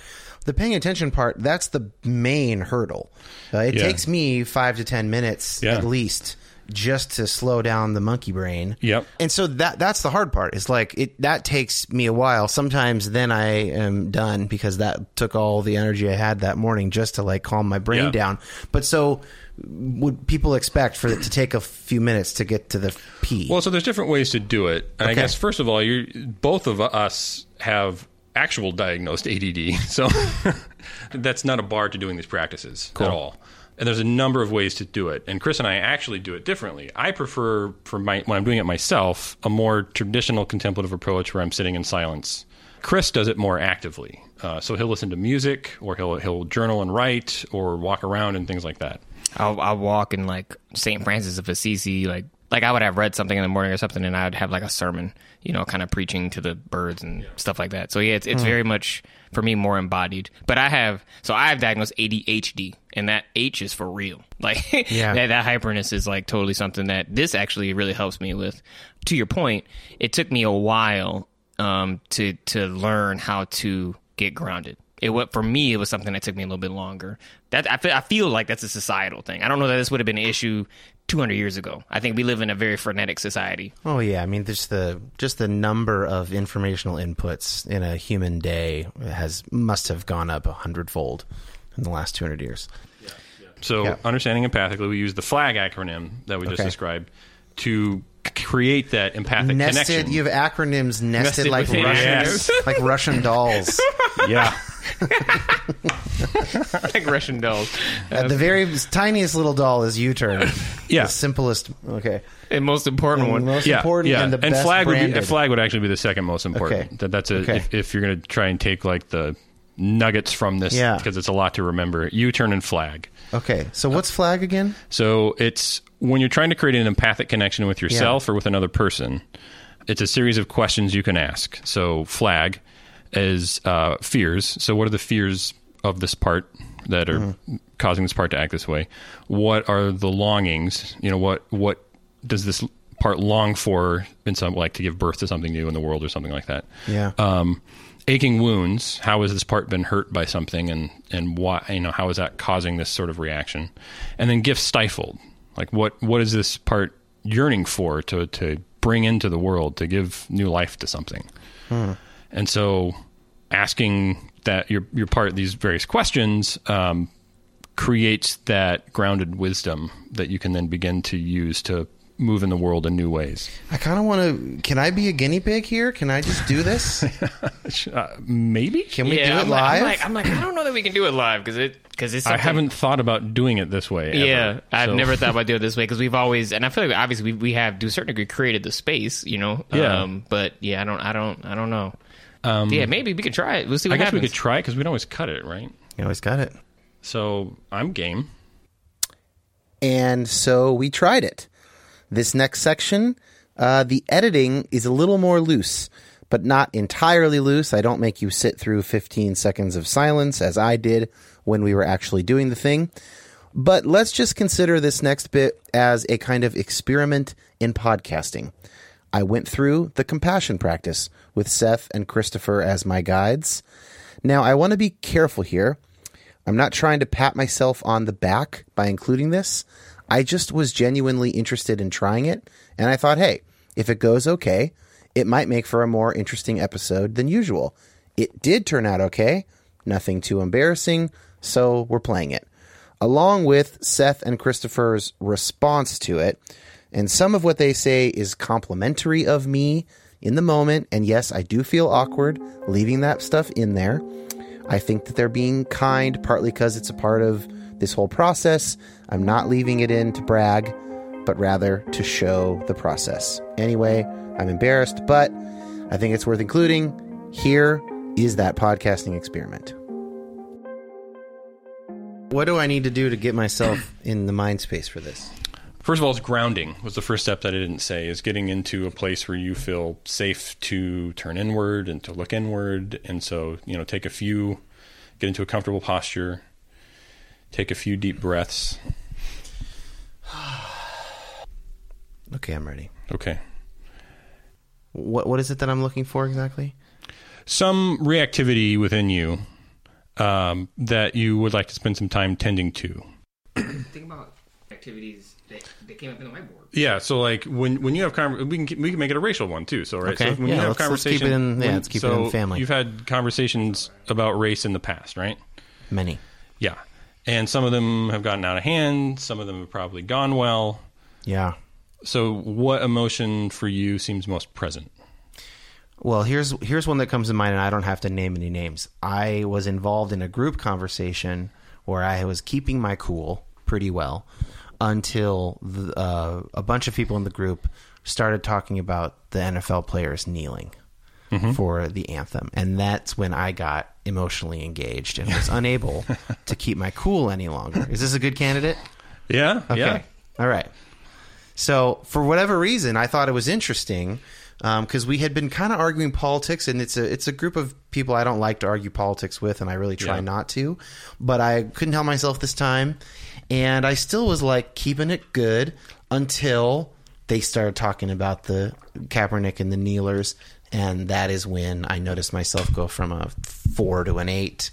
A: the paying attention part that's the main hurdle. Uh, it
C: Yeah.
A: takes me five to ten minutes
C: Yeah.
A: at least just to slow down the monkey brain.
C: Yep.
A: And so that that's the hard part. It's like it that takes me a while. Sometimes then I am done because that took all the energy I had that morning just to like calm my brain
C: Yeah.
A: down. But so would people expect for it to take a few minutes to get to the P?
C: Well, so there's different ways to do it. And I guess first of all, you both of us have actual diagnosed ADD. So that's not a bar to doing these practices at all. And there's a number of ways to do it. And Chris and I actually do it differently. I prefer, for my, when I'm doing it myself, a more traditional contemplative approach where I'm sitting in silence. Chris does it more actively. Uh, so he'll listen to music, or he'll he'll journal and write, or walk around and things like that.
B: I'll, I'll walk in like St. Francis of Assisi, like like I would have read something in the morning or something, and I would have like a sermon, you know, kind of preaching to the birds and stuff like that. So yeah, it's it's very much for me more embodied. But I have so I have diagnosed ADHD, and that H is for real. Like
A: Yeah.
B: that, that hyperness is like totally something that this actually really helps me with. To your point, it took me a while um, to to learn how to get grounded. It what for me it was something that took me a little bit longer. That I feel, I feel like that's a societal thing. I don't know that this would have been an issue 200 years ago. I think we live in a very frenetic society.
A: Oh yeah, I mean, just the just the number of informational inputs in a human day has must have gone up a hundredfold in the last two hundred years.
C: So,
A: Yeah.
C: understanding empathically, we use the FLAG acronym that we just
A: Okay.
C: described to create that empathic
A: nested,
C: connection.
A: you have acronyms nested,
B: Nested
A: like Russian,
C: Yes.
A: like Russian dolls.
C: yeah.
B: like Russian dolls.
A: Uh, the very tiniest little doll is U-turn.
C: Yeah.
A: the simplest. Okay,
B: And most important
A: And
B: one.
A: most
C: yeah,
A: important
C: yeah.
A: and the best
C: flag would be,
A: branded.
C: flag would actually be the second most important.
A: Okay.
C: That that's a
A: Okay.
C: if, if you're going to try and take like the nuggets from this
A: Yeah.
C: because it's a lot to remember. U turn and flag.
A: okay. So what's flag again?
C: So it's when you're trying to create an empathic connection with yourself or with another person. It's a series of questions you can ask. So flag is uh, fears. So what are the fears of this part that are
A: Mm-hmm.
C: causing this part to act this way? What are the longings? You know what what does this part long for in some like to give birth to something new in the world or something like that?
A: Yeah.
C: um, aching wounds. How has this part been hurt by something, and and why? You know, how is that causing this sort of reaction? And then gifts stifled. Like what what is this part yearning for to to bring into the world to give new life to something? And so, asking that your your part these various questions um, creates that grounded wisdom that you can then begin to use to move in the world in new ways.
A: I kind of want to. Can I be a guinea pig here? Can I just do this?
C: Uh, maybe
A: Can we
B: yeah,
A: do it
B: I'm
A: live?
B: Like, I'm like, I'm like, I don't know that we can do it live because it because it's.
C: I haven't thought about doing it this way. ever.
B: Yeah, I've
C: So-
B: never thought about doing it this way because we've always, and I feel like obviously we, we have to a certain degree created the space, you know.
C: Yeah.
B: Um, but yeah, I don't, I don't, I don't know. Yeah, maybe we could try it. We'll see
C: I
B: what
C: guess
B: happens.
C: we could try it because we can always cut it, right?
A: you always got it.
C: So I'm game.
A: And so we tried it. This next section, uh, the editing is a little more loose, but not entirely loose. I don't make you sit through 15 seconds of silence as I did when we were actually doing the thing. But let's just consider this next bit as a kind of experiment in podcasting. I went through the compassion practice with Seth and Christopher as my guides. Now, I want to be careful here. I'm not trying to pat myself on the back by including this. I just was genuinely interested in trying it, and I thought, hey, if it goes okay, it might make for a more interesting episode than usual. It did turn out okay, nothing too embarrassing, so we're playing it. Along with Seth and Christopher's response to it, and some of what they say is complimentary of me in the moment, and yes, I do feel awkward leaving that stuff in there. I think that they're being kind, partly because it's a part of this whole process. I'm not leaving it in to brag, but rather to show the process. Anyway, I'm embarrassed, but I think it's worth including. Here is that podcasting experiment. What do I need to do to get myself in the mind space for this?
C: First of all, it's grounding was the first step that I didn't say. Is getting into a place where you feel safe to turn inward and to look inward, and so you know, take a few, get into a comfortable posture, take a few deep breaths.
A: Okay, I'm ready.
C: Okay.
A: What what is it that I'm looking for exactly?
C: Some reactivity within you um, that you would like to spend some time tending to.
B: Think about activities that, that came up in the whiteboard.
C: Yeah, so like when when you have conver- we can we can make it a racial one too. So right,
A: Okay,
C: so when
A: yeah,
C: you have
A: let's- let's keep it in- yeah,
C: when-
A: let's keep it
C: so
A: in family.
C: You've had conversations about race in the past, right?
A: Many.
C: Yeah, and some of them have gotten out of hand. Some of them have probably gone well.
A: Yeah.
C: So, what emotion for you seems most present?
A: Well, here's here's one that comes to mind, and I don't have to name any names. I was involved in a group conversation where I was keeping my cool, pretty well until the, uh, a bunch of people in the group started talking about the NFL players kneeling for the anthem, and that's when I got emotionally engaged and was unable to keep my cool any longer. Is this a good candidate?
C: Yeah,
A: Okay.
C: yeah.
A: All right. So, for whatever reason, I thought it was interesting Um, because we had been kind of arguing politics, and it's a it's a group of people I don't like to argue politics with, and I really try
C: Yeah.
A: not to. But I couldn't help myself this time, and I still was like keeping it good until they started talking about the Kaepernick and the kneelers, and that is when I noticed myself go from a four to an eight,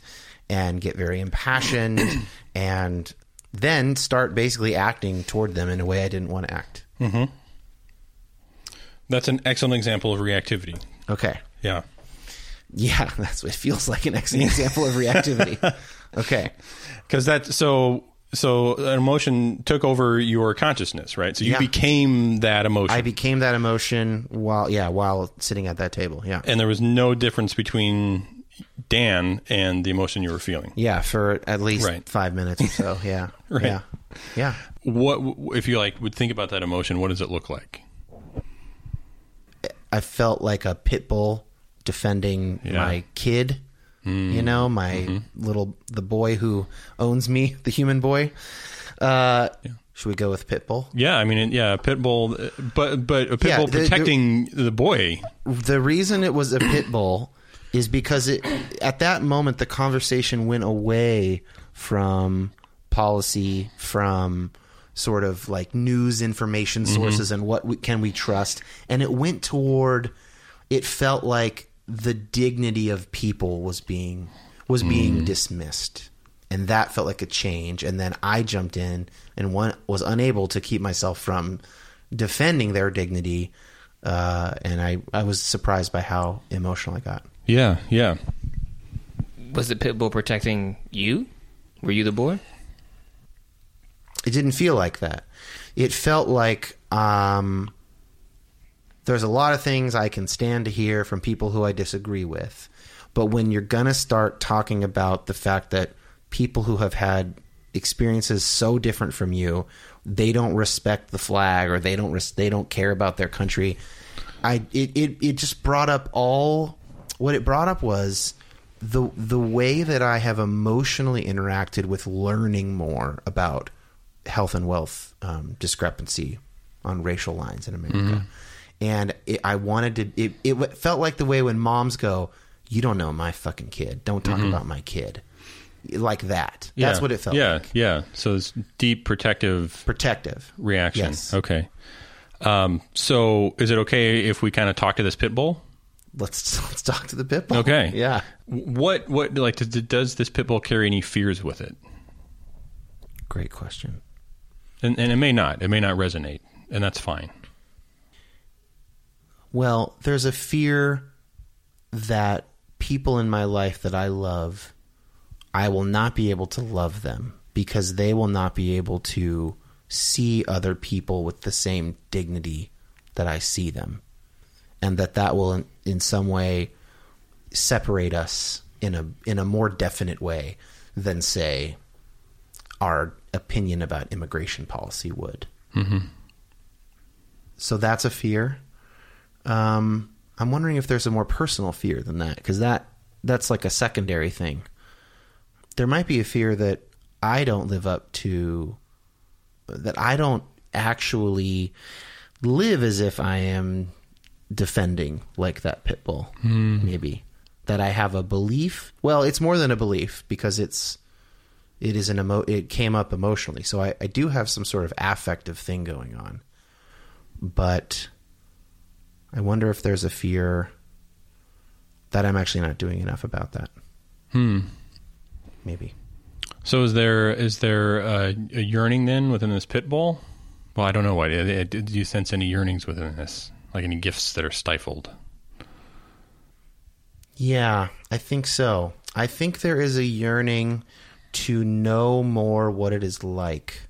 A: and get very impassioned, and then start basically acting toward them in a way I didn't want to act. Mm-hmm.
C: That's an excellent example of reactivity.
A: Okay.
C: Yeah.
A: Yeah, that's what it feels like an excellent example of reactivity. Okay.
C: Because that so so an emotion took over your consciousness, right? So you
A: Yeah.
C: became that emotion,
A: I became that emotion while yeah, while sitting at that table. Yeah.
C: and there was no difference between Dan and the emotion you were feeling.
A: Yeah, for at least
C: Right.
A: 5 minutes or so. Yeah.
C: Right.
A: Yeah. Yeah.
C: What if you like would think about that emotion? What does it look like?
A: I felt like a pit bull defending
C: Yeah.
A: my kid. You know, my little the boy who owns me, the human boy. Uh, Should we go with pit bull?
C: Yeah, I mean, yeah, a pit bull, uh, but but a pit
A: Yeah,
C: bull
A: the- the-
C: protecting the boy.
A: the reason it was a pit bull is because it at that moment the conversation went away from policy from sort of like news information sources and what we, can we trust and it went toward it felt like the dignity of people was being was being dismissed and that felt like a change and then i jumped in and one was unable to keep myself from defending their dignity uh, and I, I was surprised by how emotional I got.
C: Yeah, yeah.
B: Was the pit bull protecting you? Were you the boy?
A: It didn't feel like that. It felt like um, there's a lot of things I can stand to hear from people who I disagree with. But when you're going to start talking about the fact that people who have had experiences so different from you, they don't respect the flag or they don't res- they don't care about their country. I it, it it just brought up all what it brought up was the the way that I have emotionally interacted with learning more about health and wealth um, discrepancy on racial lines in America, and it, I wanted to. It, it felt like the way when moms go, "You don't know my fucking kid. Don't talk about my kid," like that. That's what it felt
C: Yeah,
A: like.
C: yeah. Yeah. So it's deep protective
A: Protective
C: reaction.
A: Yes.
C: Okay. Um, so is it okay if we kind of talk to this pit bull?
A: Let's let's talk to the pit bull.
C: Okay.
A: Yeah.
C: What what like does, does this pit bull carry any fears with it?
A: Great question.
C: And, and it may not. It may not resonate, and that's fine.
A: Well, there's a fear that people in my life that I love, I will not be able to love them because they will not be able to see other people with the same dignity that I see them. And that that will in, in some way separate us in a in a more definite way than say our opinion about immigration policy would. So that's a fear. Um, I'm wondering if there's a more personal fear than that because that that's like a secondary thing. There might be a fear that I don't live up to, that I don't actually live as if I am defending like that pit bull. Maybe that I have a belief. Well, it's more than a belief because it's it is an emo. It came up emotionally, so I, I do have some sort of affective thing going on, but. I wonder if there's a fear that I'm actually not doing enough about that.
C: Hmm.
A: Maybe.
C: So is there is there a, a yearning then within this pit bull? Well, I don't know. What do you sense any yearnings within this? Like any gifts that are stifled?
A: Yeah, I think so. I think there is a yearning to know more what it is like,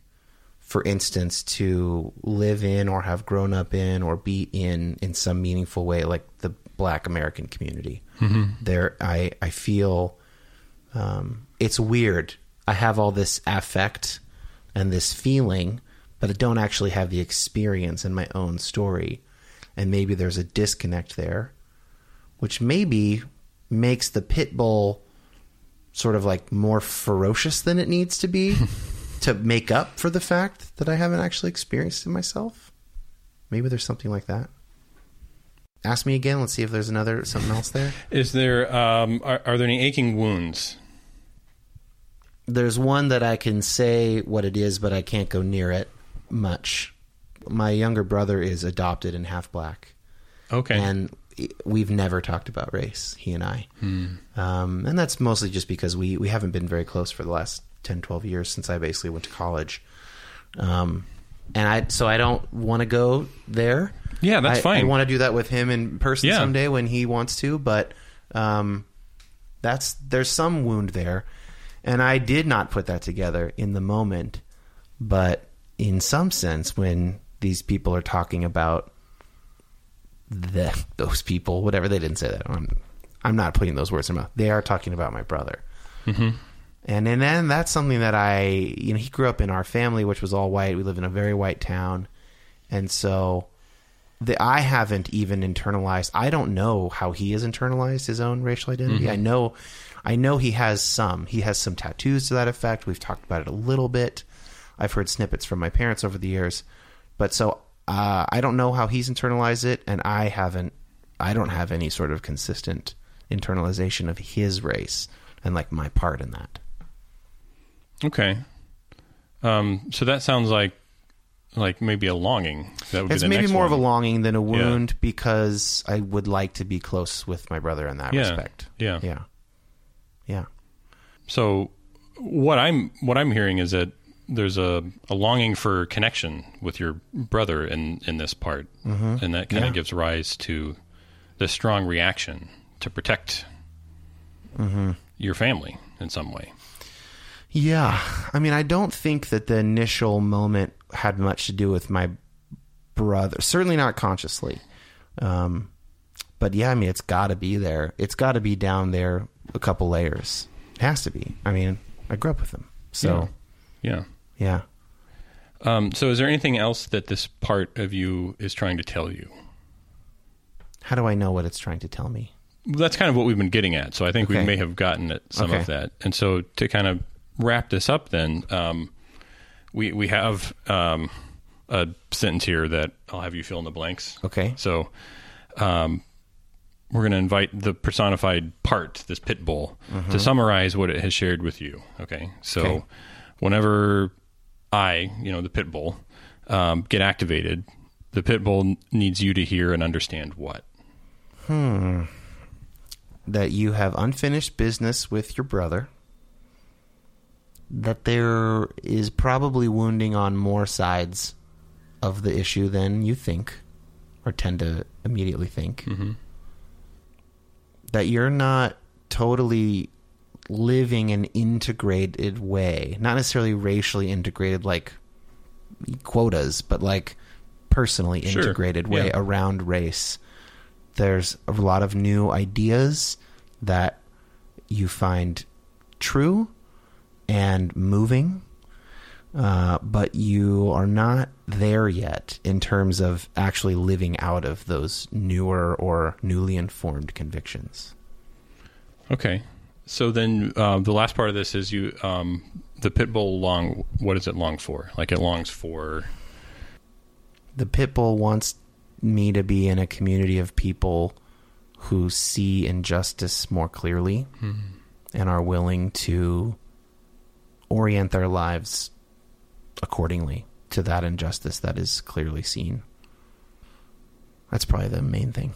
A: for instance, to live in or have grown up in or be in in some meaningful way, like the Black American community. There, I I feel um, it's weird. I have all this affect and this feeling, but I don't actually have the experience in my own story. And maybe there's a disconnect there, which maybe makes the pit bull sort of like more ferocious than it needs to be to make up for the fact that I haven't actually experienced it myself. Maybe there's something like that. Ask me again. Let's see if there's another something else there.
C: Is there um, are, are there any aching wounds?
A: There's one that I can say what it is, but I can't go near it much. My younger brother is adopted and half black,
C: Okay.
A: and we've never talked about race. He and I, um, and that's mostly just because we we haven't been very close for the last 10, 12 years since I basically went to college. Um, and I so I don't want to go there.
C: Yeah, that's
A: I,
C: fine.
A: I want to do that with him in person
C: Yeah.
A: someday when he wants to, but um, that's there's some wound there, and I did not put that together in the moment, but in some sense, when these people are talking about the those people, whatever they didn't say that, I'm I'm not putting those words in my mouth. They are talking about my brother. Mm-hmm. And and then that's something that I, you know, he grew up in our family, which was all white. We live in a very white town, and so the I haven't even internalized. I don't know how he has internalized his own racial identity. Mm-hmm. I know, I know he has some. He has some tattoos to that effect. We've talked about it a little bit. I've heard snippets from my parents over the years, but so uh, I don't know how he's internalized it, and I haven't. I don't have any sort of consistent internalization of his race and like my part in that.
C: okay. Um, so that sounds like like maybe a longing. That would
A: It's
C: be
A: maybe more
C: one.
A: of a longing than a wound because I would like to be close with my brother in that
C: Yeah.
A: respect.
C: Yeah.
A: Yeah. Yeah.
C: So what I'm what I'm hearing is that there's a, a longing for connection with your brother in in this part, mm-hmm. and that kind
A: Yeah.
C: of gives rise to this strong reaction to protect
A: Mm-hmm.
C: your family in some way.
A: Yeah. I mean, I don't think that the initial moment had much to do with my brother. Certainly not consciously. Um, but yeah, I mean, it's got to be there. It's got to be down there a couple layers. It has to be. I mean, I grew up with him. So,
C: Yeah.
A: yeah.
C: Um, so is there anything else that this part of you is trying to tell you?
A: How do I know what it's trying to tell me?
C: That's kind of what we've been getting at. So I think we may have gotten at some
A: Okay.
C: of that. And so to kind of wrap this up, then um, we we have um, a sentence here that I'll have you fill in the blanks.
A: Okay.
C: So um, we're going to invite the personified part, this pit bull, to summarize what it has shared with you. Okay. So
A: Okay.
C: whenever I, you know, the pit bull, um, get activated, the pit bull needs you to hear and understand what. Hmm.
A: That you have unfinished business with your brother, that there is probably wounding on more sides of the issue than you think or tend to immediately think. That you're not totally living an integrated way, not necessarily racially integrated like quotas, but like personally
C: Sure.
A: integrated way
C: Yeah.
A: around race there's a lot of new ideas that you find true and moving, uh, but you are not there yet in terms of actually living out of those newer or newly informed convictions.
C: Okay. So then uh, the last part of this is you um, the pit bull long. What does it long for? Like it longs for.
A: The pit bull wants me to be in a community of people who see injustice more clearly and are willing to orient their lives accordingly to that injustice that is clearly seen. That's probably the main thing.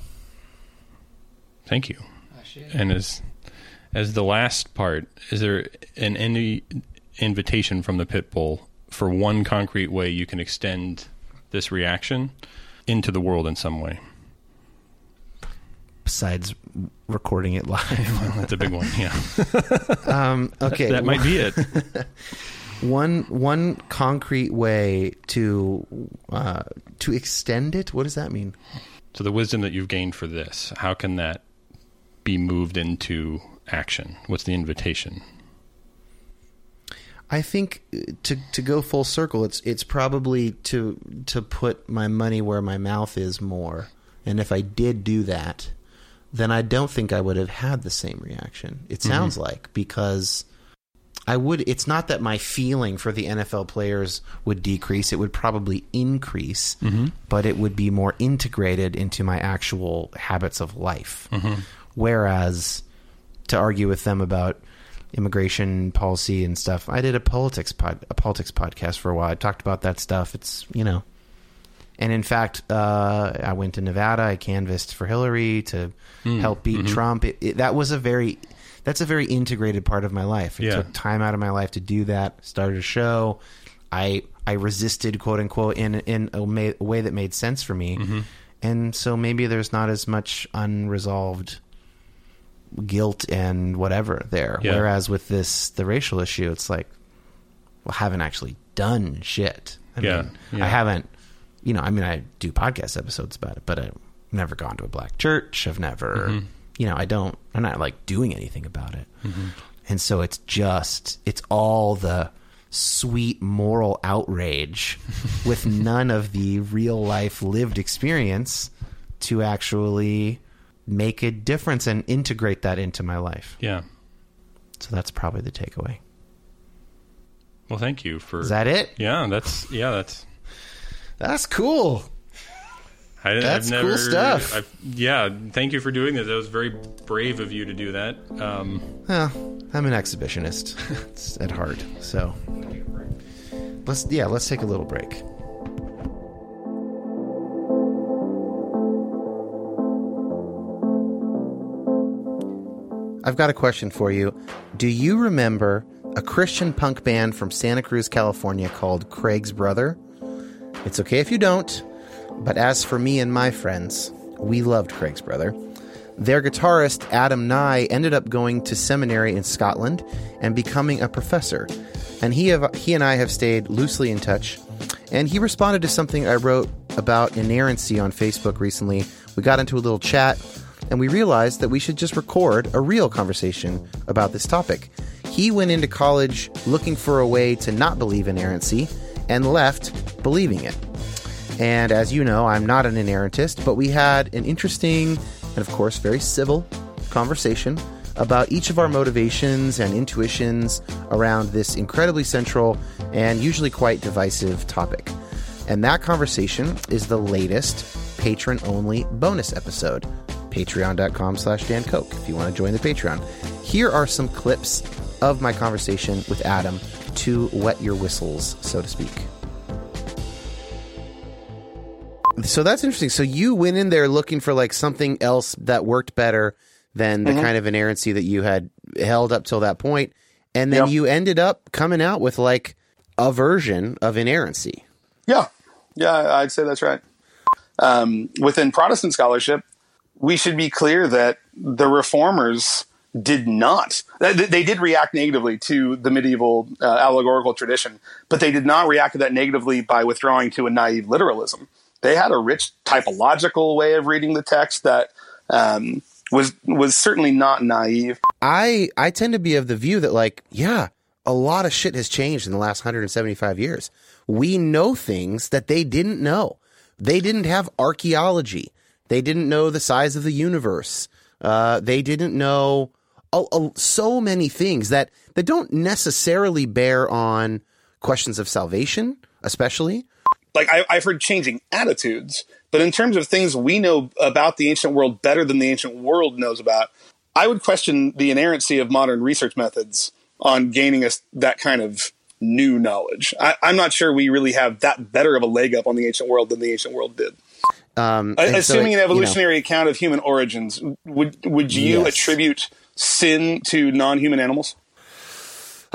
C: Thank you. And as as the last part, is there an any invitation from the pit bull for one concrete way you can extend this reaction into the world in some way?
A: Besides recording it live.
C: That's a big one. Yeah,
A: um, okay,
C: that might be it.
A: one one concrete way to uh, to extend it. What does that mean?
C: So the wisdom that you've gained for this, how can that be moved into action? What's the invitation?
A: I think uh, to to go full circle, it's it's probably to to put my money where my mouth is more. And if I did do that, then I don't think I would have had the same reaction. It mm-hmm. sounds like because I would. It's not that my feeling for the NFL players would decrease; it would probably increase, mm-hmm. but it would be more integrated into my actual habits of life. Mm-hmm. Whereas to argue with them about immigration policy and stuff, I did a politics pod, a politics podcast for a while. I talked about that stuff. It's you know, and in fact, uh, I went to Nevada. I canvassed for Hillary to help beat Trump. It, it, that was a very that's a very integrated part of my life. It
C: Yeah.
A: took time out of my life to do that. Started a show. I I resisted quote unquote in in a, ma- a way that made sense for me,
C: Mm-hmm.
A: and so maybe there's not as much unresolved guilt and whatever there.
C: Yeah.
A: Whereas with this the racial issue, it's like, well, I haven't actually done shit. I
C: Yeah,
A: mean,
C: yeah.
A: I haven't. You know, I mean, I do podcast episodes about it, but I've never gone to a black church. I've never,
C: Mm-hmm.
A: you know, I don't. I'm not like doing anything about it. And so it's just, it's all the sweet moral outrage with none of the real life lived experience to actually make a difference and integrate that into my life.
C: Yeah.
A: So that's probably the takeaway.
C: Well, thank you for.
A: Is that it?
C: Yeah, that's yeah, that's.
A: That's cool.
C: I,
A: That's
C: I've
A: cool
C: never,
A: stuff.
C: I've, yeah, thank you for doing this. That was very brave of you to do that. Um,
A: Well, I'm an exhibitionist at heart. So let's yeah, let's take a little break. I've got a question for you. Do you remember a Christian punk band from Santa Cruz, California called Craig's Brother? It's okay if you don't, but as for me and my friends, we loved Craig's Brother. Their guitarist, Adam Nye, ended up going to seminary in Scotland and becoming a professor. And he, have, he and I have stayed loosely in touch. And he responded to something I wrote about inerrancy on Facebook recently. We got into a little chat, and we realized that we should just record a real conversation about this topic. He went into college looking for a way to not believe in inerrancy and left believing it. And as you know, I'm not an inerrantist, but we had an interesting and, of course, very civil conversation about each of our motivations and intuitions around this incredibly central and usually quite divisive topic. And that conversation is the latest patron only bonus episode. Patreon.com slash Dan Koch if you want to join the Patreon. Here are some clips of my conversation with Adam to wet your whistles, so to speak. So that's interesting. So you went in there looking for like something else that worked better than the kind of inerrancy that you had held up till that point, and then
D: Yeah.
A: you ended up coming out with like a version of inerrancy.
D: Yeah, yeah, I'd say that's right. Um, within Protestant scholarship, we should be clear that the reformers did not. They, did react negatively to the medieval uh, allegorical tradition, but they did not react to that negatively by withdrawing to a naive literalism. They had a rich typological way of reading the text that um, was was certainly not naive.
A: I I tend to be of the view that like yeah, a lot of shit has changed in the last 175 years. We know things that they didn't know. They didn't have archaeology. They didn't know the size of the universe. Uh, they didn't know a, a- so many things that that don't necessarily bear on questions of salvation, especially.
D: like I, I've heard changing attitudes, but in terms of things we know about the ancient world better than the ancient world knows about, I would question the inerrancy of modern research methods on gaining us that kind of new knowledge. I, I'm not sure we really have that better of a leg up on the ancient world than the ancient world did.
A: Um, and so
D: Assuming
A: it-
D: an
A: you know,
D: evolutionary account of human origins, would would you
A: Yes.
D: attribute sin to non-human animals?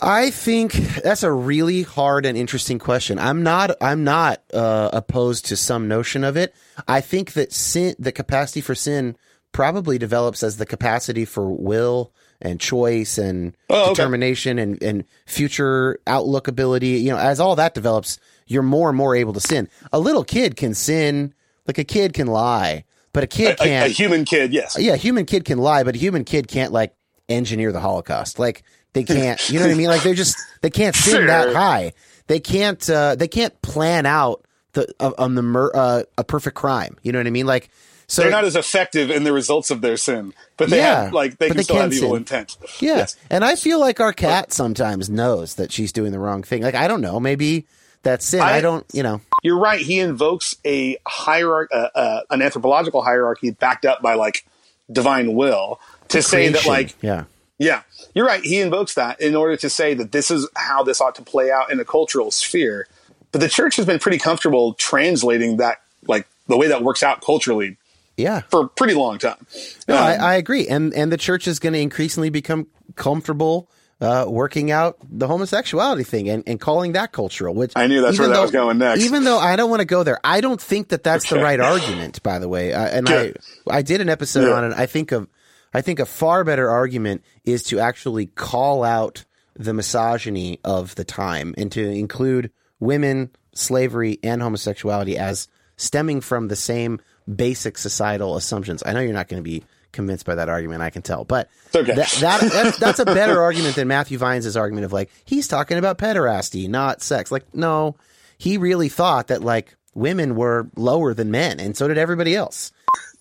A: I think that's a really hard and interesting question. I'm not I'm not uh, opposed to some notion of it. I think that sin, the capacity for sin, probably develops as the capacity for will and choice and
D: Oh, okay.
A: determination and, and future outlook ability. You know, as all that develops, you're more and more able to sin. A little kid can sin, like a kid can lie, but a kid can't
D: a human kid, yes.
A: yeah, a human kid can lie, but a human kid can't like engineer the Holocaust. Like they can't. You know what I mean? Like they're just they can't sing that high. They can't. Uh, they can't plan out the uh, on the mur- uh, a perfect crime. You know what I mean? Like so.
D: They're not as effective in the results of their sin, but they
A: Yeah,
D: have like they can
A: they
D: still
A: can
D: have evil intent.
A: Yeah.
D: Yes.
A: And I feel like our cat sometimes knows that she's doing the wrong thing. Like, I don't know. Maybe that's sin. I,
D: I-
A: don't, you know.
D: You're right. He invokes a hierarchy, uh, uh, an anthropological hierarchy backed up by like divine will to say that like
A: yeah.
D: Yeah, you're right. He invokes that in order to say that this is how this ought to play out in a cultural sphere. But the church has been pretty comfortable translating that, like the way that works out culturally,
A: Yeah.
D: for a pretty long time.
A: No,
D: Um,
A: I, I agree. And, and the church is going to increasingly become comfortable uh, working out the homosexuality thing and, and calling that cultural, which
D: I knew that's where that
A: though-
D: was going next.
A: Even though I don't want to go there, I don't think that that's the right argument, by the way. Uh, and. I, I did an episode
D: Yeah.
A: on it. I think of, I think a far better argument is to actually call out the misogyny of the time and to include women, slavery, and homosexuality as stemming from the same basic societal assumptions. I know you're not going to be convinced by that argument. I can tell, but
D: okay.
A: that, that that's, that's a better argument than Matthew Vines' argument of like he's talking about pederasty, not sex. Like, no, he really thought that like women were lower than men, and so did everybody else.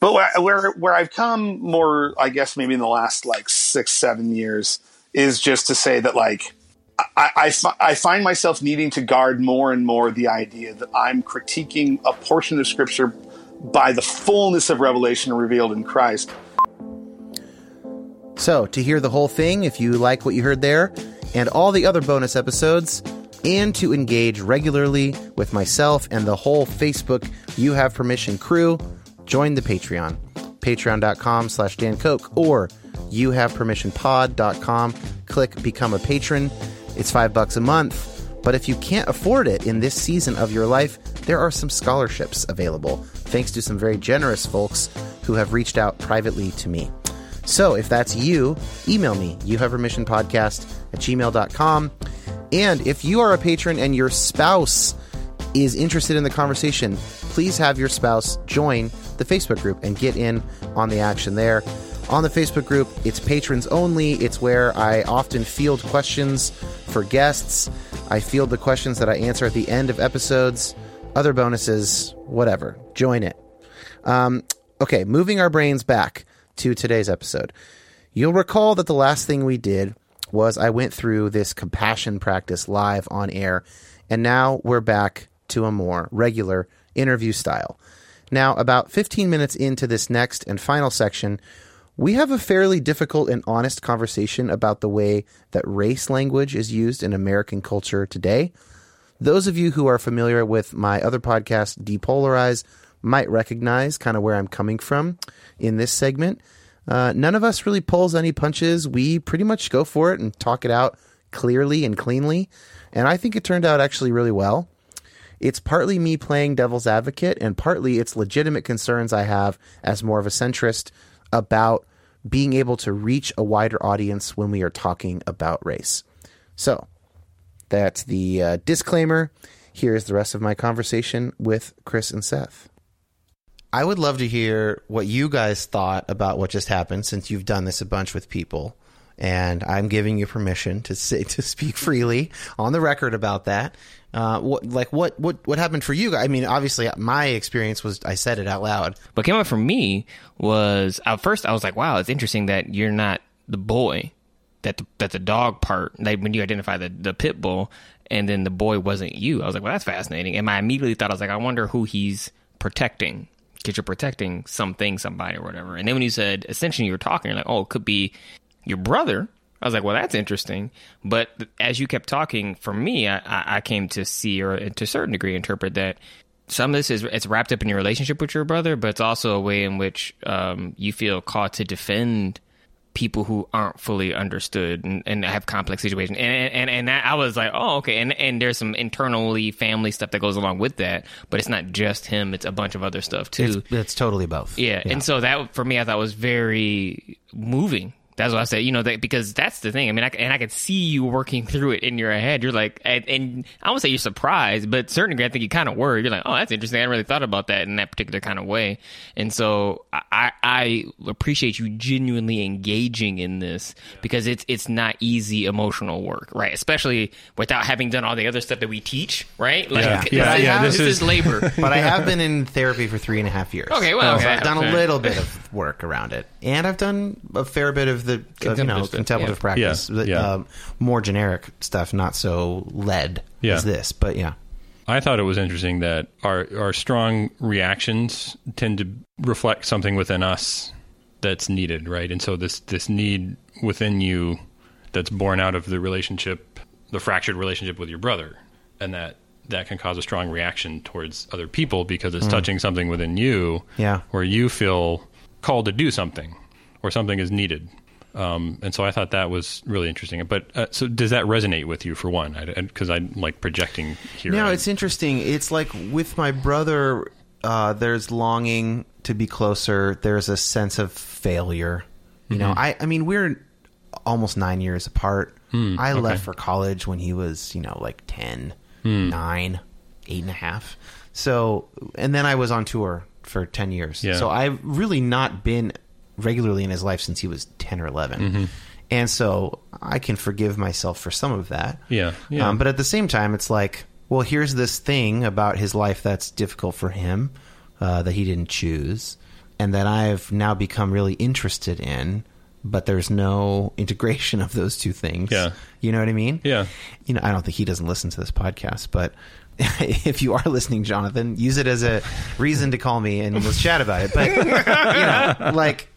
D: But where, where where I've come more, I guess maybe in the last like six seven years, is just to say that like I, I, fi- I find myself needing to guard more and more the idea that I'm critiquing a portion of Scripture by the fullness of revelation revealed in Christ.
A: So, to hear the whole thing, if you like what you heard there, and all the other bonus episodes, and to engage regularly with myself and the whole Facebook You Have Permission crew, join the Patreon. Patreon.com slash Dan Koch or youhavepermissionpod.com. Click Become a Patron. It's five bucks a month. But if you can't afford it in this season of your life, there are some scholarships available, thanks to some very generous folks who have reached out privately to me. So if that's you, email me, you have permission podcast at gmail.com. And if you are a patron and your spouse is interested in the conversation, please have your spouse join the Facebook group and get in on the action there. On the Facebook group, it's patrons only. It's where I often field questions for guests. I field the questions that I answer at the end of episodes, other bonuses, whatever. Join it. Um, okay, moving our brains back to today's episode. You'll recall that the last thing we did was I went through this compassion practice live on air, and now we're back to a more regular interview style. Now, about 15 minutes into this next and final section, we have a fairly difficult and honest conversation about the way that race language is used in American culture today. Those of you who are familiar with my other podcast, Depolarize, might recognize kind of where I'm coming from in this segment. Uh, none of us really pulls any punches. We pretty much go for it and talk it out clearly and cleanly. And I think it turned out actually really well. It's partly me playing devil's advocate, and partly it's legitimate concerns I have as more of a centrist about being able to reach a wider audience when we are talking about race. So, that's the uh, disclaimer. Here's the rest of my conversation with Chris and Seth. I would love to hear what you guys thought about what just happened since you've done this a bunch with people. And I'm giving you permission to say to speak freely on the record about that. Uh, what like what what what happened for you? guys? I mean, obviously, my experience was I said it out loud.
B: What came up for me was at first I was like, wow, it's interesting that you're not the boy, that the, that the dog part, like when you identify the, the pit bull, and then the boy wasn't you. I was like, well, that's fascinating. And I immediately thought, I was like, I wonder who he's protecting. Because you're protecting something, somebody, or whatever. And then when you said ascension, you were talking, you're like, oh, it could be your brother. I was like, well, that's interesting. But as you kept talking, for me, I, I I came to see, or to a certain degree, interpret that some of this is it's wrapped up in your relationship with your brother, but it's also a way in which um, you feel called to defend people who aren't fully understood and, and have complex situations. And and and that, I was like, oh, okay. And and there's some internally family stuff that goes along with that, but it's not just him; it's a bunch of other stuff too.
A: It's, it's totally both.
B: Yeah. And so that for me, I thought was very moving That's what I said. You know that because that's the thing. I mean, I, and I could see you working through it in your head. You're like, and, and I won't say you're surprised, but certain degree, I think you kind of were. You're like, oh, that's interesting. I hadn't really thought about that in that particular kind of way. And so I, I appreciate you genuinely engaging in this because it's it's not easy emotional work, right? Especially without having done all the other stuff that we teach, right? Like,
C: Yeah.
B: this,
C: Yeah,
B: is,
C: yeah,
B: this,
C: this
B: is,
C: is-
B: labor.
A: but I have been in therapy for three and a half years.
B: Okay, well,
A: So I've done a little bit of work around it, and I've done a fair bit of the of, you know
B: Contemplative yeah.
A: practice,
C: Yeah,
A: the. Um, more generic stuff, not so led as this. But yeah,
C: I thought it was interesting that our our strong reactions tend to reflect something within us that's needed, right? And so this this need within you that's born out of the relationship, the fractured relationship with your brother, and that that can cause a strong reaction towards other people because it's touching something within you,
A: Yeah.
C: where you feel called to do something or something is needed. Um, and so I thought that was really interesting. But uh, so does that resonate with you for one? Because I, am like projecting here.
A: No, it's interesting. It's like with my brother, uh, there's longing to be closer. There's a sense of failure. You know, I, I mean, we're almost nine years apart. I left for college when he was, you know, like 10, nine, eight and a half. So, and then I was on tour for 10 years.
C: Yeah.
A: So I've really not been regularly in his life since he was 10 or 11. And so I can forgive myself for some of that.
C: Yeah, yeah.
A: Um, but at the same time, it's like, well, here's this thing about his life that's difficult for him uh, that he didn't choose, and that I've now become really interested in. But there's no integration of those two things.
C: Yeah.
A: you know what I mean.
C: Yeah.
A: You know, I don't think he doesn't listen to this podcast, but if you are listening, Jonathan, use it as a reason to call me and let's chat about it. But you know, like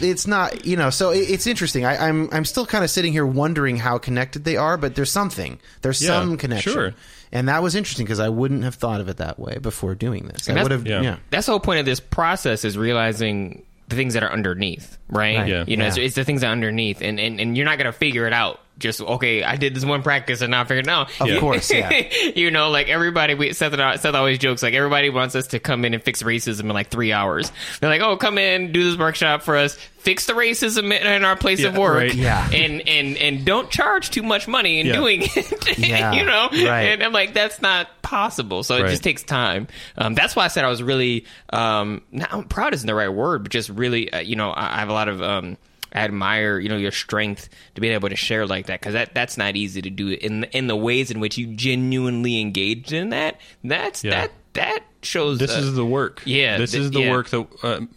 A: it's not you know so it's interesting I, i'm i'm still kind of sitting here wondering how connected they are but there's something there's
C: Yeah,
A: some connection
C: sure.
A: and that was interesting because i wouldn't have thought of it that way before doing this
B: And
A: i would have
C: yeah.
A: yeah.
B: that's the whole point of this process is realizing the things that are underneath, right?
A: Right.
C: Yeah.
B: You know,
A: Yeah.
B: it's, it's the things that are underneath, and, and and you're not gonna figure it out. Just okay, I did this one practice and now I figured out.
A: Of course, yeah.
B: you know, like everybody, we Seth, and I- Seth always jokes like everybody wants us to come in and fix racism in like three hours. They're like, oh, come in, do this workshop for us, fix the racism in, our place of work,
C: right.
A: Yeah.
B: and and and don't charge too much money in
C: Yeah.
B: doing it.
A: Yeah,
B: you know,
A: right.
B: and I'm like, that's not possible. So it just takes time. Um, that's why I said I was really um, not proud isn't the right word, but just really, uh, you know, I, I have a lot of. Um, admire, you know, your strength to be able to share like that because that that's not easy to do in in the ways in which you genuinely engaged in that. That's
C: Yeah.
B: that that shows.
C: This
B: uh,
C: is the work.
B: yeah,
C: This
B: th-
C: is the
B: yeah.
C: work that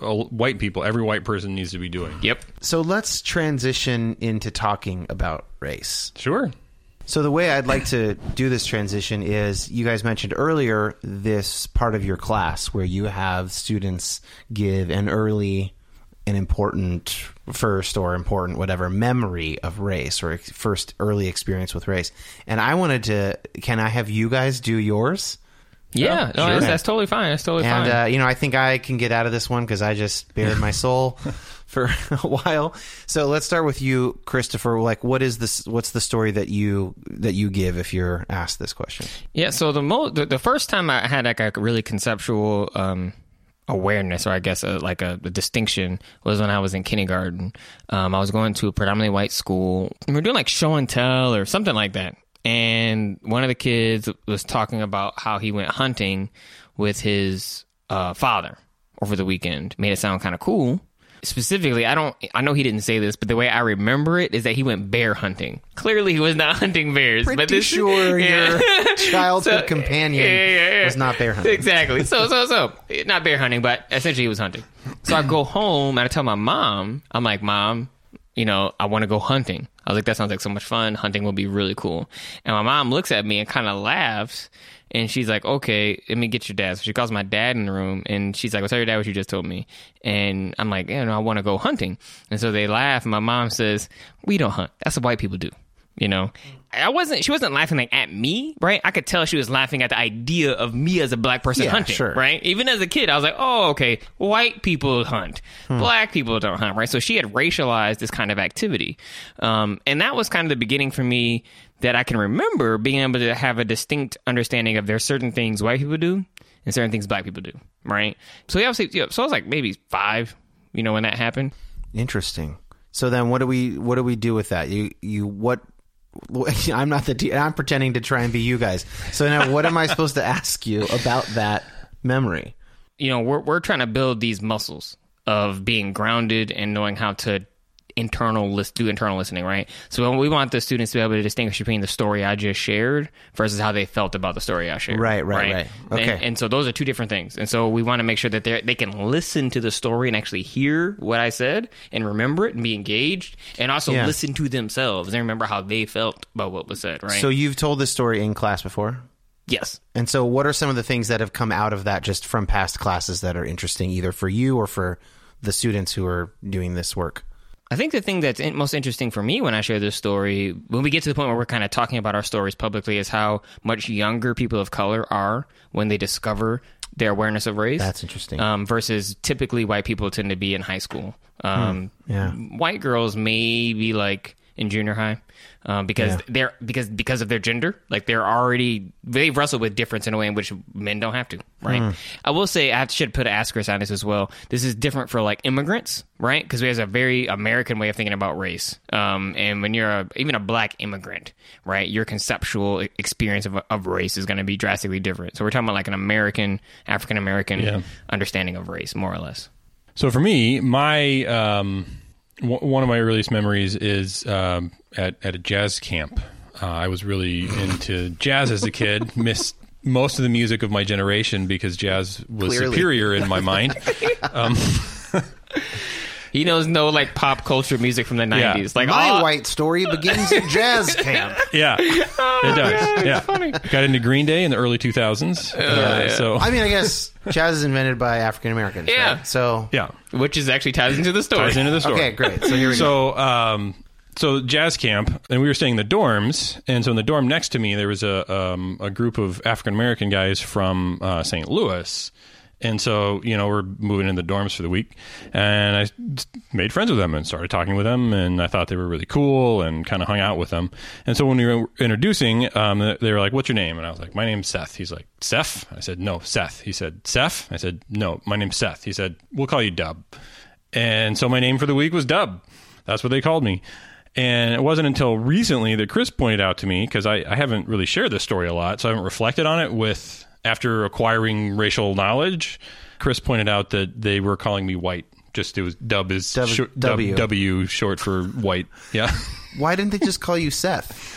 C: uh, white people, every white person needs to be doing.
B: Yep.
A: so let's transition into talking about race
C: Sure.
A: So the way I'd like to do this transition is you guys mentioned earlier this part of your class where you have students give an early an important first or important whatever memory of race or ex- first early experience with race. And I wanted to can I have you guys do yours?
B: Yeah, no,
C: sure.
B: that's, that's totally fine. That's totally
A: And
B: fine.
A: uh, you know, I think I can get out of this one because I just bared my soul for a while. So let's start with you, Christopher. Like, what is this? What's the story that you that you give if you're asked this question?
B: Yeah, so the mo the, the first time I had like a really conceptual um, awareness, or I guess a, like a, a distinction, was when I was in kindergarten. Um, I was going to a predominantly white school. And we were doing like show and tell or something like that, and one of the kids was talking about how he went hunting with his uh, father over the weekend. Made it sound kind of cool. Specifically, I don't. I know he didn't say this, but the way I remember it is that he went bear hunting. Clearly, he was not hunting bears. but
A: Pretty
B: this,
A: sure
B: Yeah.
A: your childhood
B: So-
A: companion
B: yeah, yeah, yeah.
A: was not bear hunting.
B: Exactly. So, so, so, not bear hunting, but essentially he was hunting. So I go home and I tell my mom, I'm like, Mom, you know, I want to go hunting. I was like, that sounds like so much fun. Hunting will be really cool. And my mom looks at me and kind of laughs. And she's like, okay, let me get your dad. So she calls my dad in the room and she's like, well, tell your dad what you just told me. And I'm like, you know, I want to go hunting. And so they laugh. And my mom says, we don't hunt. That's what white people do. You know, I wasn't, she wasn't laughing like at me, right? I could tell she was laughing at the idea of me as a black person
A: Yeah,
B: hunting,
A: sure.
B: right? Even as a kid, I was like, oh, okay, white people hunt, black people don't hunt, right? So she had racialized this kind of activity. Um, and that was kind of the beginning for me that I can remember being able to have a distinct understanding of there's certain things white people do and certain things black people do, right? So yeah, I was, yeah, so I was like maybe five, you know, when that happened.
A: Interesting. So then, what do we what do we do with that? You you what? I'm not the. I'm pretending to try and be you guys. So now, what am I supposed to ask you about that memory?
B: You know, we're we're trying to build these muscles of being grounded and knowing how to internal list do internal listening, right? So we want the students to be able to distinguish between the story I just shared versus how they felt about the story I shared.
A: Right, right, right. Okay.
B: And, and so those are two different things. And so we want to make sure that they they can listen to the story and actually hear what I said and remember it and be engaged, and also
A: Yeah.
B: listen to themselves and remember how they felt about what was said. Right.
A: So you've told this story in class before,
B: yes.
A: and so what are some of the things that have come out of that just from past classes that are interesting, either for you or for the students who are doing this work?
B: I think the thing that's most interesting for me when I share this story, when we get to the point where we're kind of talking about our stories publicly, is how much younger people of color are when they discover their awareness of race.
A: That's interesting.
B: Um, versus typically white people tend to be in high school. Um,
A: yeah.
B: White girls may be like in junior high. Um, because
A: Yeah.
B: they're because because of their gender, like they're already they wrestle with difference in a way in which men don't have to, right?
A: Hmm.
B: I will say I should put an asterisk on this as well. This is different for like immigrants, right? Because we have a very American way of thinking about race. Um, and when you're a, even a black immigrant, right, your conceptual experience of, of race is going to be drastically different. So we're talking about like an American African American
C: Yeah.
B: understanding of race, more or less.
C: So for me, my um, one of my earliest memories is um, at at a jazz camp. Uh, I was really into jazz as a kid. Missed most of the music of my generation because jazz was
A: Clearly.
C: superior in my mind.
B: He knows no like pop culture music from the
C: Yeah.
B: '90s. Like
A: My
B: all-
A: white story begins at jazz camp.
C: Yeah, it does. yeah, funny. got into Green Day in the early 2000s. Uh, So
A: I mean, I guess jazz is invented by African Americans.
B: Yeah.
A: right? So
C: yeah,
B: which is actually ties into the story.
C: ties into the story.
A: okay, great. So here we go.
C: So, um, so jazz camp, and we were staying in the dorms, and so in the dorm next to me there was a um, a group of African American guys from uh, St. Louis, and so you know we're moving in the dorms for the week, and I made friends with them and started talking with them, and I thought they were really cool and kind of hung out with them, and so when we were introducing, um, they were like, "What's your name?" And I was like, "My name's Seth." He's like, "Seth?" I said, "No, Seth." He said, "Seth?" I said, "No, my name's Seth." He said, "We'll call you Dub." And so my name for the week was Dub. That's what they called me. And it wasn't until recently that Chris pointed out to me, because I, I haven't really shared this story a lot, so I haven't reflected on it with after acquiring racial knowledge. Chris pointed out that they were calling me white. Just it was dub is
A: Dub-
C: short,
A: W.
C: Dub, W short for white. Yeah.
A: Why didn't they just call you Seth?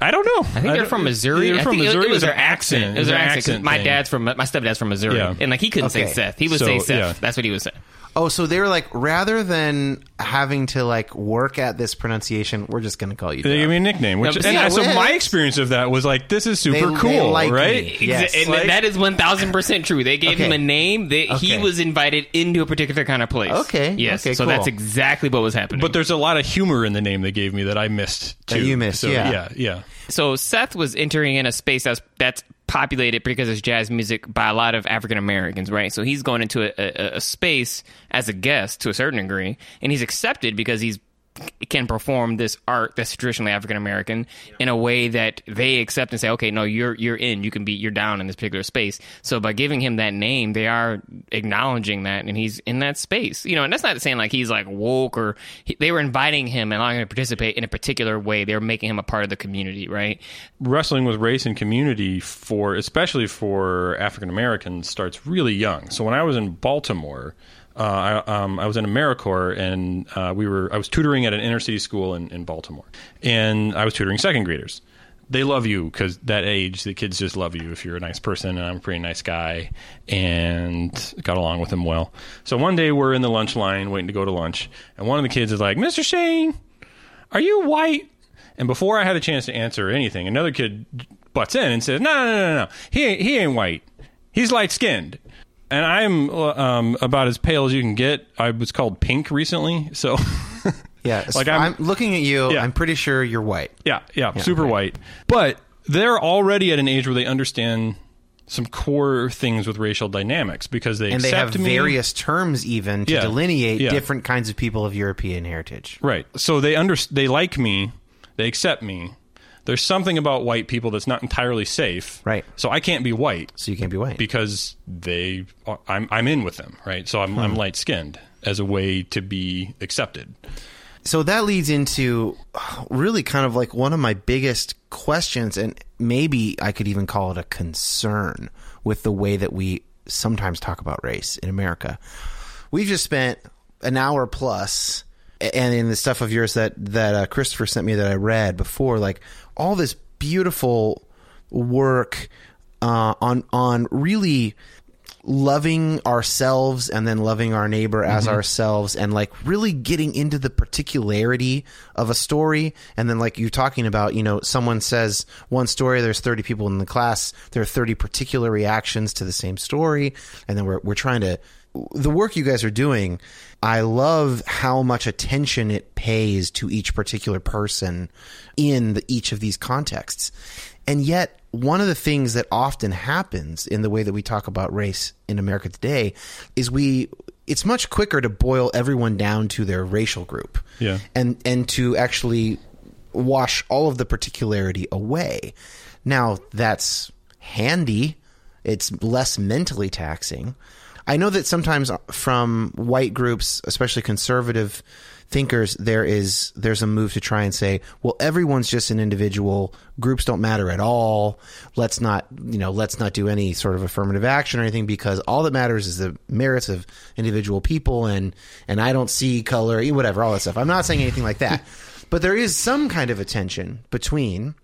C: I don't know.
B: I think they're from Missouri.
C: They're
B: I
C: from
B: think it-
C: Missouri.
B: It, was their accent. It was their accent. 'cause My dad's from my stepdad's from Missouri,
C: Yeah.
B: and like he couldn't
A: Okay.
B: say Seth. He would
C: So,
B: say Seth.
C: yeah.
B: That's what he was saying.
A: Oh, so they were like, rather than having to like work at this pronunciation, we're just going to call you.
C: They
A: Dub.
C: gave me a nickname, which
B: No, but
C: and
B: yeah,
C: so
A: well,
C: my experience of that was like, this is super
A: They- they
C: cool,
A: like
C: right?
A: me. Yes.
B: and
C: Like-
B: that is one thousand percent true. They gave
A: Okay.
B: him a name. They, He
A: Okay.
B: was invited into a particular kind of place.
A: Okay.
B: Yes.
A: Okay,
B: so
A: cool.
B: that's exactly what was happening.
C: But there's a lot of humor in the name they gave me that I missed too.
A: That you missed,
C: So,
A: yeah.
C: yeah, yeah.
B: So Seth was entering in a space that's that's populated because it's jazz music by a lot of African Americans, right? So he's going into a, a, a space as a guest to a certain degree, and he's accepted because he's can perform this art that's traditionally African American in a way that they accept and say, okay, no, you're you're in, you can be, you're down in this particular space. So by giving him that name, they are acknowledging that, and he's in that space, you know. And that's not saying like he's like woke or he, they were inviting him and allowing him to participate in a particular way. They were making him a part of the community, right?
C: Wrestling with race and community for especially for African Americans starts really young. So when I was in Baltimore, uh, I, um, I was in AmeriCorps and uh, we were I was tutoring at an inner city school in, in Baltimore, and I was tutoring second graders. They love you because that age, the kids just love you if you're a nice person, and I'm a pretty nice guy, and got along with them well. So one day we're in the lunch line waiting to go to lunch, and one of the kids is like, "Mr. Shane, are you white?" And before I had a chance to answer anything, another kid butts in and says, "No, no, no, no, no. He he ain't white. He's light skinned." And I'm um, about as pale as you can get. I was called pink recently, so
A: Yeah,
C: Like,
A: I'm,
C: I'm-
A: looking at you.
C: Yeah.
A: I'm pretty sure you're white.
C: yeah, yeah, super
A: right.
C: white. But they're already at an age where they understand some core things with racial dynamics because they
A: And they
C: accept
A: have
C: me.
A: various terms even to
C: Yeah.
A: delineate
C: Yeah.
A: different kinds of people of European heritage.
C: Right. So they under they like me, they accept me. There's something about white people that's not entirely safe.
A: Right.
C: So I can't be white
A: So you can't be white.
C: because they are, I'm I'm in with them, right? So I'm
A: Hmm.
C: I'm light skinned as a way to be accepted.
A: So that leads into really kind of like one of my biggest questions, and maybe I could even call it a concern with the way that we sometimes talk about race in America. We've just spent an hour plus, and in the stuff of yours that that uh, Christopher sent me that I read before, like all this beautiful work uh, on on really loving ourselves and then loving our neighbor as ourselves and like really getting into the particularity of a story. And then like you're talking about you know someone says one story there's 30 people in the class there are 30 particular reactions to the same story. And then we're, we're trying to the work you guys are doing i love how much attention it pays to each particular person in the, each of these contexts and yet, one of the things that often happens in the way that we talk about race in America today is we it's much quicker to boil everyone down to their racial group.
C: Yeah.
A: And and to actually wash all of the particularity away. Now, that's handy. It's less mentally taxing. I know that sometimes uh, from white groups, especially conservative thinkers, there is there's a move to try and say, well, everyone's just an individual. Groups don't matter at all. Let's not, you know, let's not do any sort of affirmative action or anything because all that matters is the merits of individual people and and I don't see color, whatever, all that stuff. I'm not saying anything like that, but there is some kind of a tension between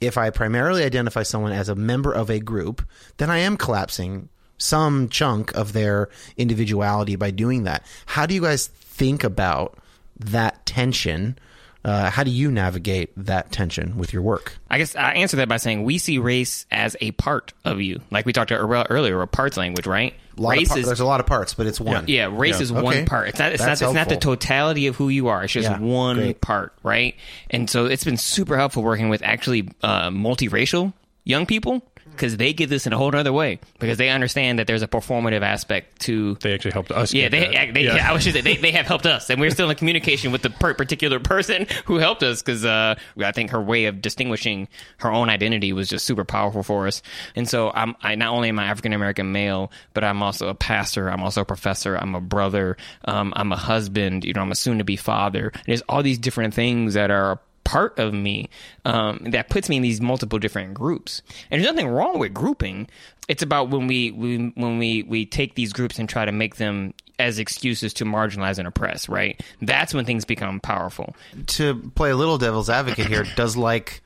A: if I primarily identify someone as a member of a group, then I am collapsing some chunk of their individuality by doing that. How do you guys think about that tension? Uh, how do you navigate that tension with your work?
B: I guess I answer that by saying we see race as a part of you, like we talked about earlier, a parts language, right?
A: A
B: race
A: par-
B: is
A: there's a lot of parts, but it's one.
B: yeah, race
C: Yeah.
B: is
A: Okay.
B: one part. It's not. It's
A: That's
B: not. It's not the totality of who you are. It's just
A: Yeah,
B: one
A: great.
B: part, right? And so it's been super helpful working with actually uh, multiracial young people because they get this in a whole other way because they understand that there's a performative aspect to
C: They actually helped us.
B: yeah, they, they
C: Yeah.
B: I was just they, they have helped us, and we're still in communication with the per- particular person who helped us because uh, I think her way of distinguishing her own identity was just super powerful for us. And so I'm I not only am I African American male, but I'm also a pastor. I'm also a professor. I'm a brother. Um, I'm a husband. You know, I'm a soon to be father. There's all these different things that are part of me um, that puts me in these multiple different groups. And there's nothing wrong with grouping. It's about when we, we when we we take these groups and try to make them as excuses to marginalize and oppress. Right? That's when things become powerful.
A: To play a little devil's advocate here, does like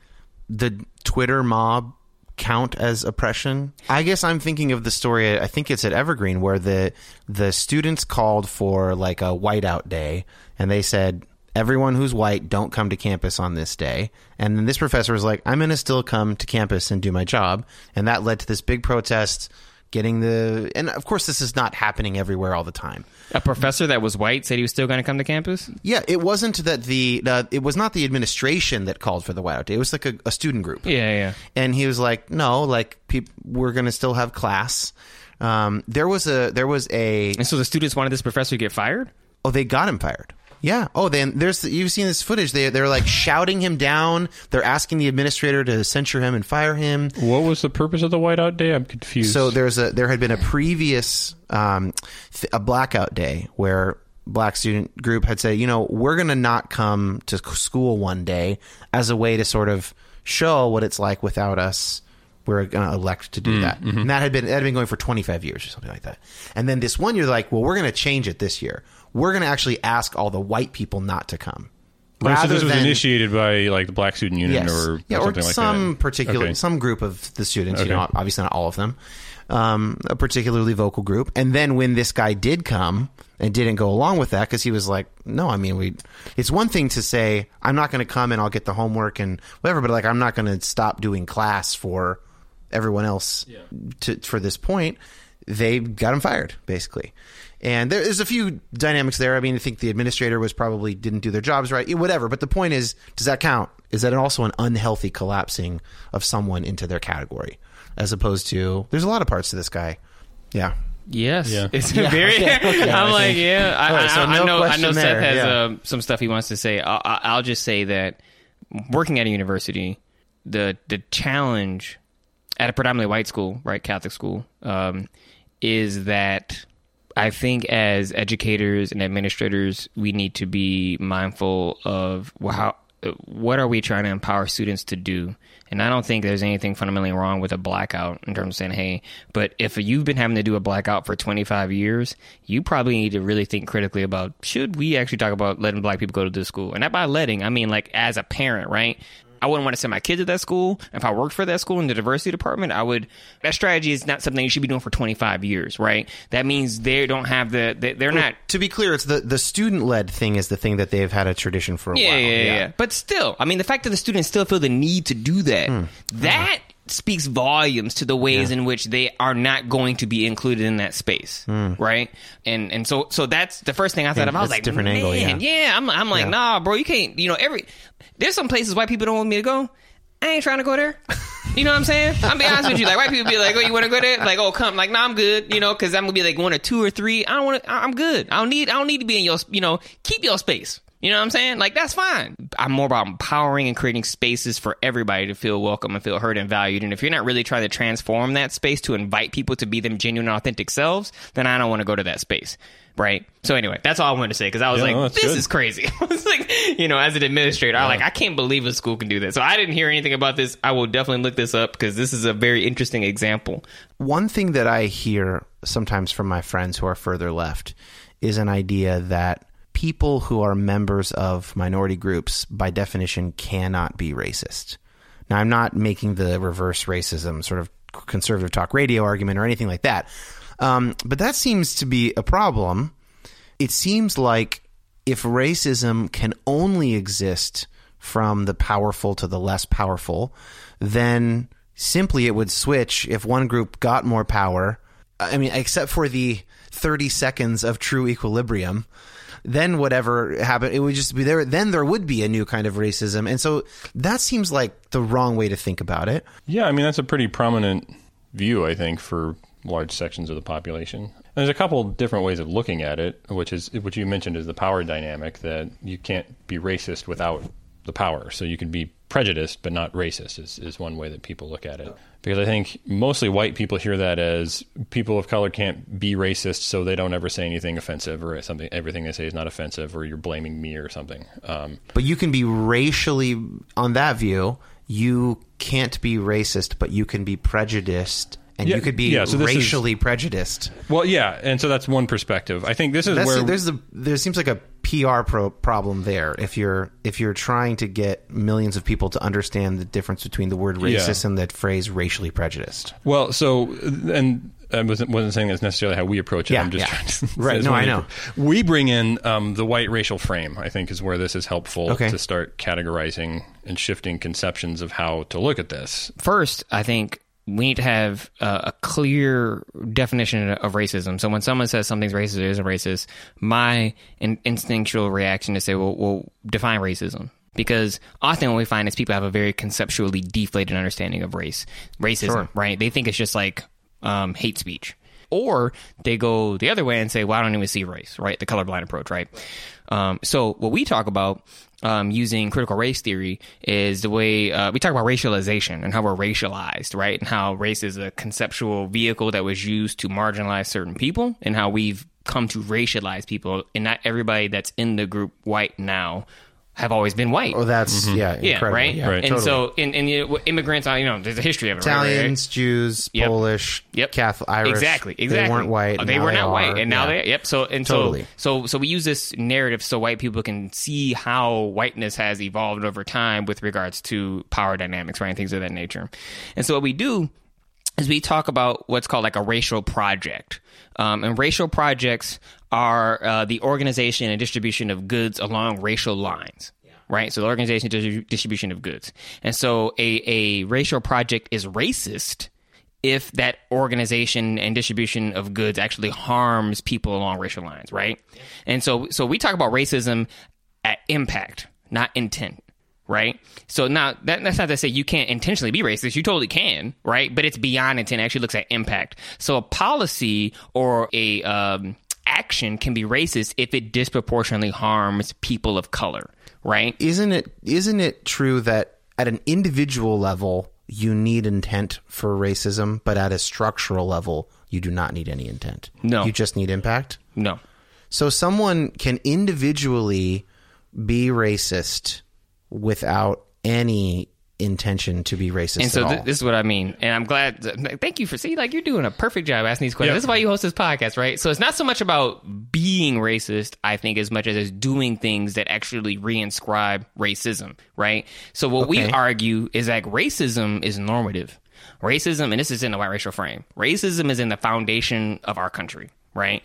A: the Twitter mob count as oppression? I guess I'm thinking of the story. I think it's at Evergreen where the the students called for like a whiteout day, and they said everyone who's white don't come to campus on this day. And then this professor was like, I'm going to still come to campus and do my job, and that led to this big protest. Getting the and of course this is not happening everywhere all the time.
B: A professor that was white said he was still going to come to campus.
A: Yeah, it wasn't that the uh, it was not the administration that called for the whiteout day. It was like a, a student group.
B: Yeah, yeah.
A: and he was like, "No, like peop- we're going to still have class." Um, there was a there was a
B: And so the students wanted this professor to get fired.
A: oh they got him fired. Yeah. Oh, then there's you've seen this footage. They they're like shouting him down. They're asking the administrator to censure him and fire him.
C: What was the purpose of the whiteout day? I'm confused.
A: So there's a there had been a previous um, th- a blackout day where black student group had said, you know, we're going to not come to school one day as a way to sort of show what it's like without us. We're going to elect to do that. And that had been that had been going for 25 years or something like that. And then this one year, like, well, we're going to change it this year. We're going to actually ask all the white people not to come.
C: Oh, so this was
A: than-
C: initiated by like the Black Student Union
A: Yes.
C: or,
A: yeah,
C: or
A: or
C: something like
A: some
C: that.
A: particular
C: Okay.
A: some group of the students. You know, obviously not all of them. Um, a particularly vocal group. And then when this guy did come and didn't go along with that because he was like, no, I mean, we. It's one thing to say I'm not going to come and I'll get the homework and whatever, but like I'm not going to stop doing class for everyone else yeah. to for this point. They got him fired basically. And there is a few dynamics there. I mean, I think the administrator was probably didn't do their jobs right, whatever. But the point is, does that count? Is that also an unhealthy collapsing of someone into their category, as opposed to there's a lot of parts to this guy. Yeah,
B: Yes,
C: Yeah.
B: it's
A: Yeah,
B: very.
A: okay, okay,
B: I'm like, yeah, I,
A: All right, so
B: I, I
A: no
B: know. I
A: question
B: know. Seth
A: there,
B: has
A: yeah.
B: um, some stuff he wants to say. I'll, I'll I'll just say that working at a university, the the challenge at a predominantly white school, right, Catholic school, um, is that I think as educators and administrators, we need to be mindful of how what are we trying to empower students to do? And I don't think there's anything fundamentally wrong with a blackout in terms of saying, hey, but if you've been having to do a blackout for 25 years, you probably need to really think critically about should we actually talk about letting black people go to this school? And that by letting, I mean like as a parent, right? I wouldn't want to send my kids to that school. If I worked for that school in the diversity department, I would. That strategy is not something you should be doing for 25 years, right? That means they don't have the. They're not.
A: To be clear, it's the the student led thing is the thing that they've had a tradition for a
B: Yeah,
A: while.
B: yeah, yeah, yeah. But still, I mean, the fact that the students still feel the need to do that,
A: Hmm.
B: that speaks volumes to the ways in which they are not going to be included in that space, right? And and so so that's the first thing I thought.
A: Yeah,
B: of. I was like,
A: different
B: man,
A: angle, yeah.
B: yeah. I'm I'm like,
A: Yeah.
B: nah, bro, you can't. You know, every there's some places white people don't want me to go. I ain't trying to go there. You know what I'm saying? I'm be honest with you. Like white people be like, "Oh, you want to go there?" Like, "Oh, come." Like, "No, I'm good." You know, because I'm gonna be like one or two or three. I don't want to. I'm good. I don't need. I don't need to be in your. You know, keep your space. You know what I'm saying? Like that's fine. I'm more about empowering and creating spaces for everybody to feel welcome and feel heard and valued. And if you're not really trying to transform that space to invite people to be them genuine, authentic selves, then I don't want to go to that space. Right. So anyway, that's all I wanted to say because I was
C: Yeah,
B: like,
C: that's
B: this
C: good.
B: is crazy. I was like, you know, as an administrator, I like, I can't believe a school can do that. So I didn't hear anything about this. I will definitely look this up because this is a very interesting example.
A: One thing that I hear sometimes from my friends who are further left is an idea that people who are members of minority groups, by definition, cannot be racist. Now, I'm not making the reverse racism sort of conservative talk radio argument or anything like that, um, but that seems to be a problem. It seems like if racism can only exist from the powerful to the less powerful, then simply it would switch if one group got more power. I mean, except for the 30 seconds of true equilibrium, then whatever happened, it would just be there. Then there would be a new kind of racism. And so that seems like the wrong way to think about it.
C: Yeah, I mean that's a pretty prominent view, I think, for large sections of the population. There's a couple different ways of looking at it, which is which you mentioned is the power dynamic that you can't be racist without the power. So you can be prejudiced but not racist is, is one way that people look at it. Because I think mostly white people hear that as people of color can't be racist, so they don't ever say anything offensive or something. Everything they say is not offensive, or you're blaming me or something. Um,
A: But you can be racially, on that view, you can't be racist, but you can be prejudiced. And
C: Yeah,
A: you could be
C: yeah, so this is-
A: racially prejudiced.
C: well, yeah, and so that's one perspective. I think this is
A: That's,
C: where
A: there's the there seems like a PR pro- problem there. If you're if you're trying to get millions of people to understand the difference between the word
C: Yeah.
A: racist and that phrase racially prejudiced.
C: Well, so and I wasn't wasn't saying that's necessarily how we approach it.
A: Yeah,
C: I'm just
A: yeah.
C: trying to
A: Right, no, I know.
C: We bring in um, the white racial frame. I think is where this is helpful
A: Okay.
C: to start categorizing and shifting conceptions of how to look at this.
B: First, I think we need to have uh, a clear definition of racism. So when someone says something's racist or isn't racist, my in- instinctual reaction is to say, well, well, define racism. Because often what we find is people have a very conceptually deflated understanding of race, racism, right? They think it's just like um, hate speech. Or they go the other way and say, well, I don't even see race, right? The colorblind approach, right? Um, so what we talk about um, using critical race theory is the way uh, we talk about racialization and how we're racialized, right? And how race is a conceptual vehicle that was used to marginalize certain people, and how we've come to racialize people. And not everybody that's in the group white now have always been white.
A: Oh, that's yeah,
B: yeah,
A: incredible.
B: right.
A: Yeah,
C: Right.
B: And
A: totally.
B: so, and, and you know, immigrants, uh, you know, there's a history of it. right, right, right?
A: Italians, Jews,
B: Yep.
A: Polish,
B: Yep.
A: Catholic, Irish,
B: Exactly. Exactly.
A: They weren't white.
B: Oh, They were not
A: are.
B: white, and now
A: Yeah.
B: they. Yep. So and
A: Totally.
B: so so so we use this narrative so white people can see how whiteness has evolved over time with regards to power dynamics, right, and things of that nature. And so what we do is we talk about what's called like a racial project. Um, and racial projects are uh, the organization and distribution of goods along racial lines. Right, so the organization and distribution of goods, and so a, a racial project is racist if that organization and distribution of goods actually harms people along racial lines, right? And so so we talk about racism at impact, not intent, right? So now that, that's not to say you can't intentionally be racist. You totally can, right? But it's beyond intent. It actually looks at impact. So a policy or a um, action can be racist if it disproportionately harms people of color, right?
A: Isn't it? Isn't it true that at an individual level you need intent for racism, but at a structural level you do not need any intent.
B: No.
A: You just need impact.
B: No.
A: So someone can individually be racist without any intention to be racist
B: And so
A: at
B: th- this is what I mean. And I'm glad. Thank you for see, like you're doing a perfect job asking these questions.
C: Yeah.
B: This is why you host this podcast, right? So it's not so much about being racist, I think, as much as it's doing things that actually reinscribe racism, right? So what we argue is that racism is normative. Racism, and this is in the white racial frame. Racism is in the foundation of our country, right?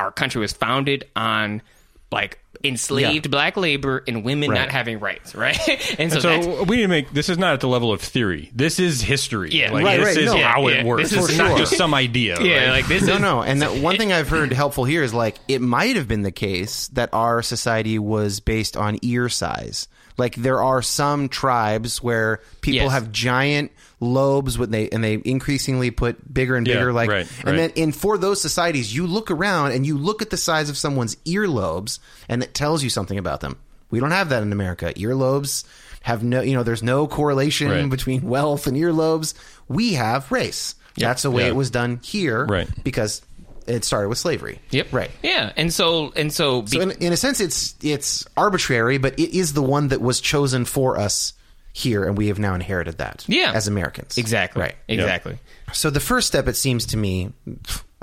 B: Our country was founded on like enslaved
A: Yeah.
B: black labor and women
A: Right.
B: not having rights, right? and so,
C: So,
B: that's,
C: we need to make this is not at the level of theory. This is history.
B: Yeah.
C: like,
A: Right,
C: this
A: right,
C: is
A: no.
C: how
B: Yeah,
C: it works.
B: This is-
C: It's not just some idea.
B: yeah,
C: right?
B: like this
A: no,
B: is
A: no, and that one thing I've heard helpful here is like it might have been the case that our society was based on ear size. Like there are some tribes where people
B: Yes.
A: have giant lobes when they and they increasingly put bigger and
C: Yeah,
A: bigger. like,
C: right,
A: and
C: right.
A: then in for those societies, you look around and you look at the size of someone's earlobes, and it tells you something about them. We don't have that in America. Earlobes have no, you know, there's no correlation
C: Right.
A: between wealth and earlobes. We have race. That's the way
C: Yeah.
A: it was done here,
C: Right.
A: Because it started with slavery.
B: Yep.
A: Right.
B: Yeah, and so and so, be-
A: So in, in a sense, it's it's arbitrary, but it is the one that was chosen for us here, and we have now inherited that.
B: Yeah.
A: as Americans.
B: exactly,
A: Right.
B: exactly.
A: So the first step, it seems to me,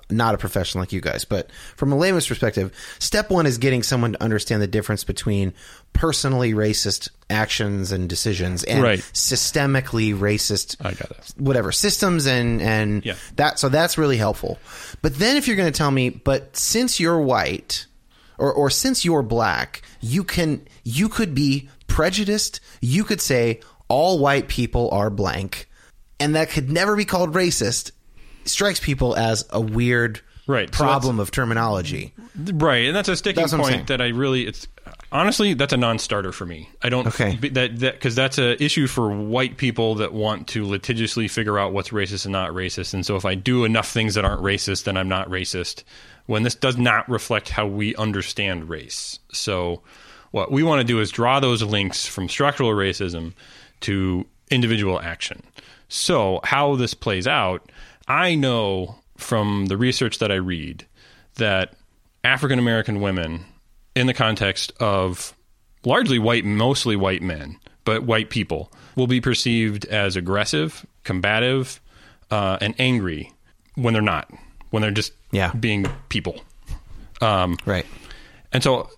A: not a professional like you guys, but from a layman's perspective, step one is getting someone to understand the difference between personally racist actions and decisions and
C: Right.
A: systemically racist
C: I got it.
A: whatever systems and and
C: Yeah.
A: that so that's really helpful. But then if you're going to tell me, but since you're white or or since you're black, you can you could be prejudiced. You could say all white people are blank, and that could never be called racist. Strikes people as a weird
C: Right, so
A: problem of terminology.
C: Right, and that's a sticking
A: That's what I'm saying.
C: point that I really it's honestly that's a non-starter for me. I don't
A: Okay.
C: that that because that's a issue for white people that want to litigiously figure out what's racist and not racist. And so if I do enough things that aren't racist, then I'm not racist. When this does not reflect how we understand race. So what we want to do is draw those links from structural racism to individual action. So how this plays out, I know from the research that I read that African American women, in the context of largely white, mostly white men, but white people, will be perceived as aggressive, combative, uh, and angry when they're not, when they're just
A: Yeah.
C: being people. Um,
A: Right.
C: and so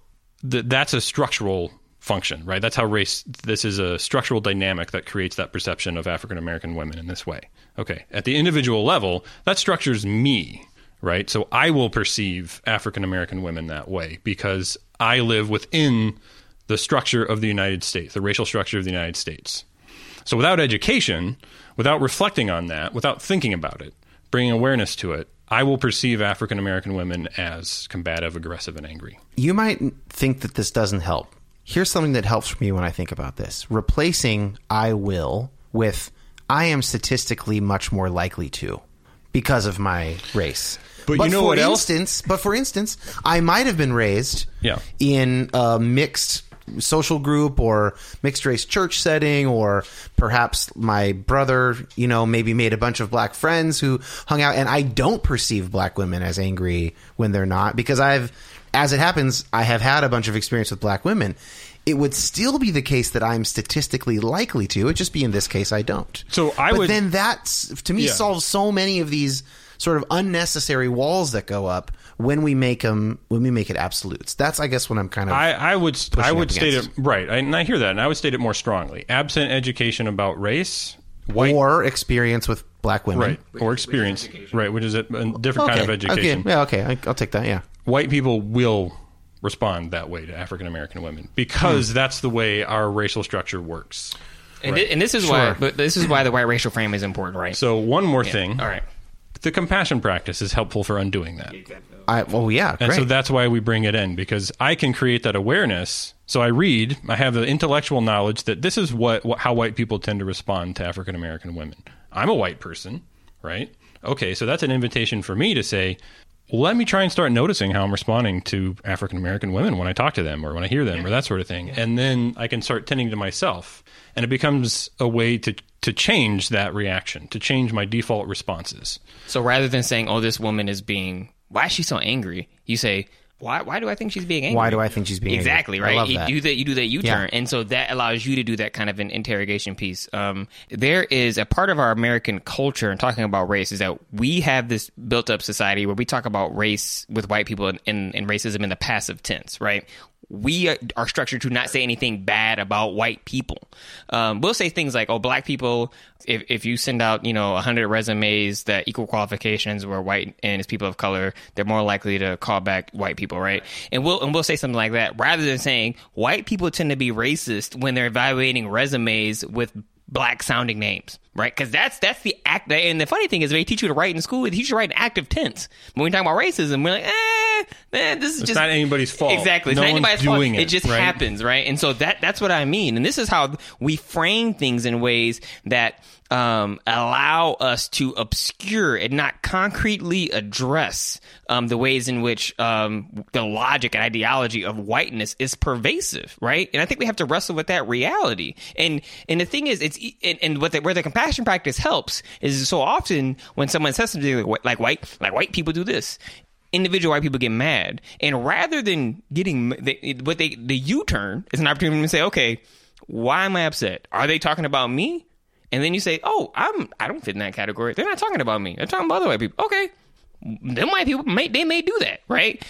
C: th- that's a structural function, right? That's how race, this is a structural dynamic that creates that perception of African American women in this way. Okay. At the individual level, that structures me, right? So I will perceive African American women that way because I live within the structure of the United States, the racial structure of the United States. So without education, without reflecting on that, without thinking about it, bringing awareness to it, I will perceive African American women as combative, aggressive, and angry.
A: You might think that this doesn't help. Here's something that helps me when I think about this replacing I will with I am statistically much more likely to because of my race.
C: But you know
A: for
C: what else?
A: instance, But for instance, I might have been raised
C: Yeah.
A: in a mixed social group or mixed race church setting or perhaps my brother you know maybe made a bunch of black friends who hung out. And i don't perceive black women as angry when they're not because i've as it happens i have had a bunch of experience with black women. It would still be the case that i'm statistically likely to. It just be in this case i don't.
C: So I
A: but
C: would-
A: then that's to me
C: Yeah.
A: solves so many of these sort of unnecessary walls that go up when we make them when we make it absolutes that's i guess what i'm kind of
C: I, I would I would
A: up
C: state it right, I, and I hear that, and I would state it more strongly. Absent education about race, white,
A: or experience with black women.
C: right, or experience, right, which is a, a different kind of education.
A: Okay. Yeah. Okay. I, I'll take that. Yeah.
C: White people will respond that way to African American women because hmm. that's the way our racial structure works.
B: And, thi- and this is why, but this is why the white racial frame is important, right?
C: So one more thing,
B: All right.
C: The compassion practice is helpful for undoing that.
A: I. Well. Yeah.
C: And so that's why we bring it in because I can create that awareness. So I read, I have the intellectual knowledge that this is what, what how white people tend to respond to African American women. I'm a white person, right? Okay, so that's an invitation for me to say, let me try and start noticing how I'm responding to African American women when I talk to them or when I hear them or that sort of thing. And then I can start tending to myself. And it becomes a way to to change that reaction, to change my default responses.
B: So rather than saying, "Oh, this woman is being why is she so angry?" You say, "Why? Why do I think she's being angry?
A: Why do I think she's being angry?
B: exactly
A: I
B: right? you
A: that.
B: do that. You do that U-turn,
A: Yeah.
B: and so that allows you to do that kind of an interrogation piece. Um, there is a part of our American culture and talking about race is that we have this built-up society where we talk about race with white people and, and, and racism in the passive tense, right? We are, structured to not say anything bad about white people. Um, we'll say things like, "Oh, black people." If if you send out, you know, hundred resumes that equal qualifications were white and as people of color, they're more likely to call back white people, right? And we'll and we'll say something like that rather than saying white people tend to be racist when they're evaluating resumes with black sounding names, right? Because that's that's the act. And the funny thing is, they teach you to write in school. They teach you to write in active tense. When we talk about racism, we're like, eh, man, this is
C: It's
B: just
C: not anybody's fault.
B: Exactly, it's
C: No
B: not anybody's fault.
C: it,
B: just
C: right?
B: happens, right? And so that that's what I mean. And this is how we frame things in ways that um, allow us to obscure and not concretely address um, the ways in which um, the logic and ideology of whiteness is pervasive, right? And I think we have to wrestle with that reality. And and the thing is, it's and, and what the, where the compassion practice helps is so often when someone says something like, like white like white people do this, individual white people get mad, and rather than getting they, what they the U turn is an opportunity to say, okay, why am I upset? Are they talking about me? And then you say, oh, I'm I don't fit in that category. They're not talking about me. They're talking about other white people. Okay, them white people may they may do that, right?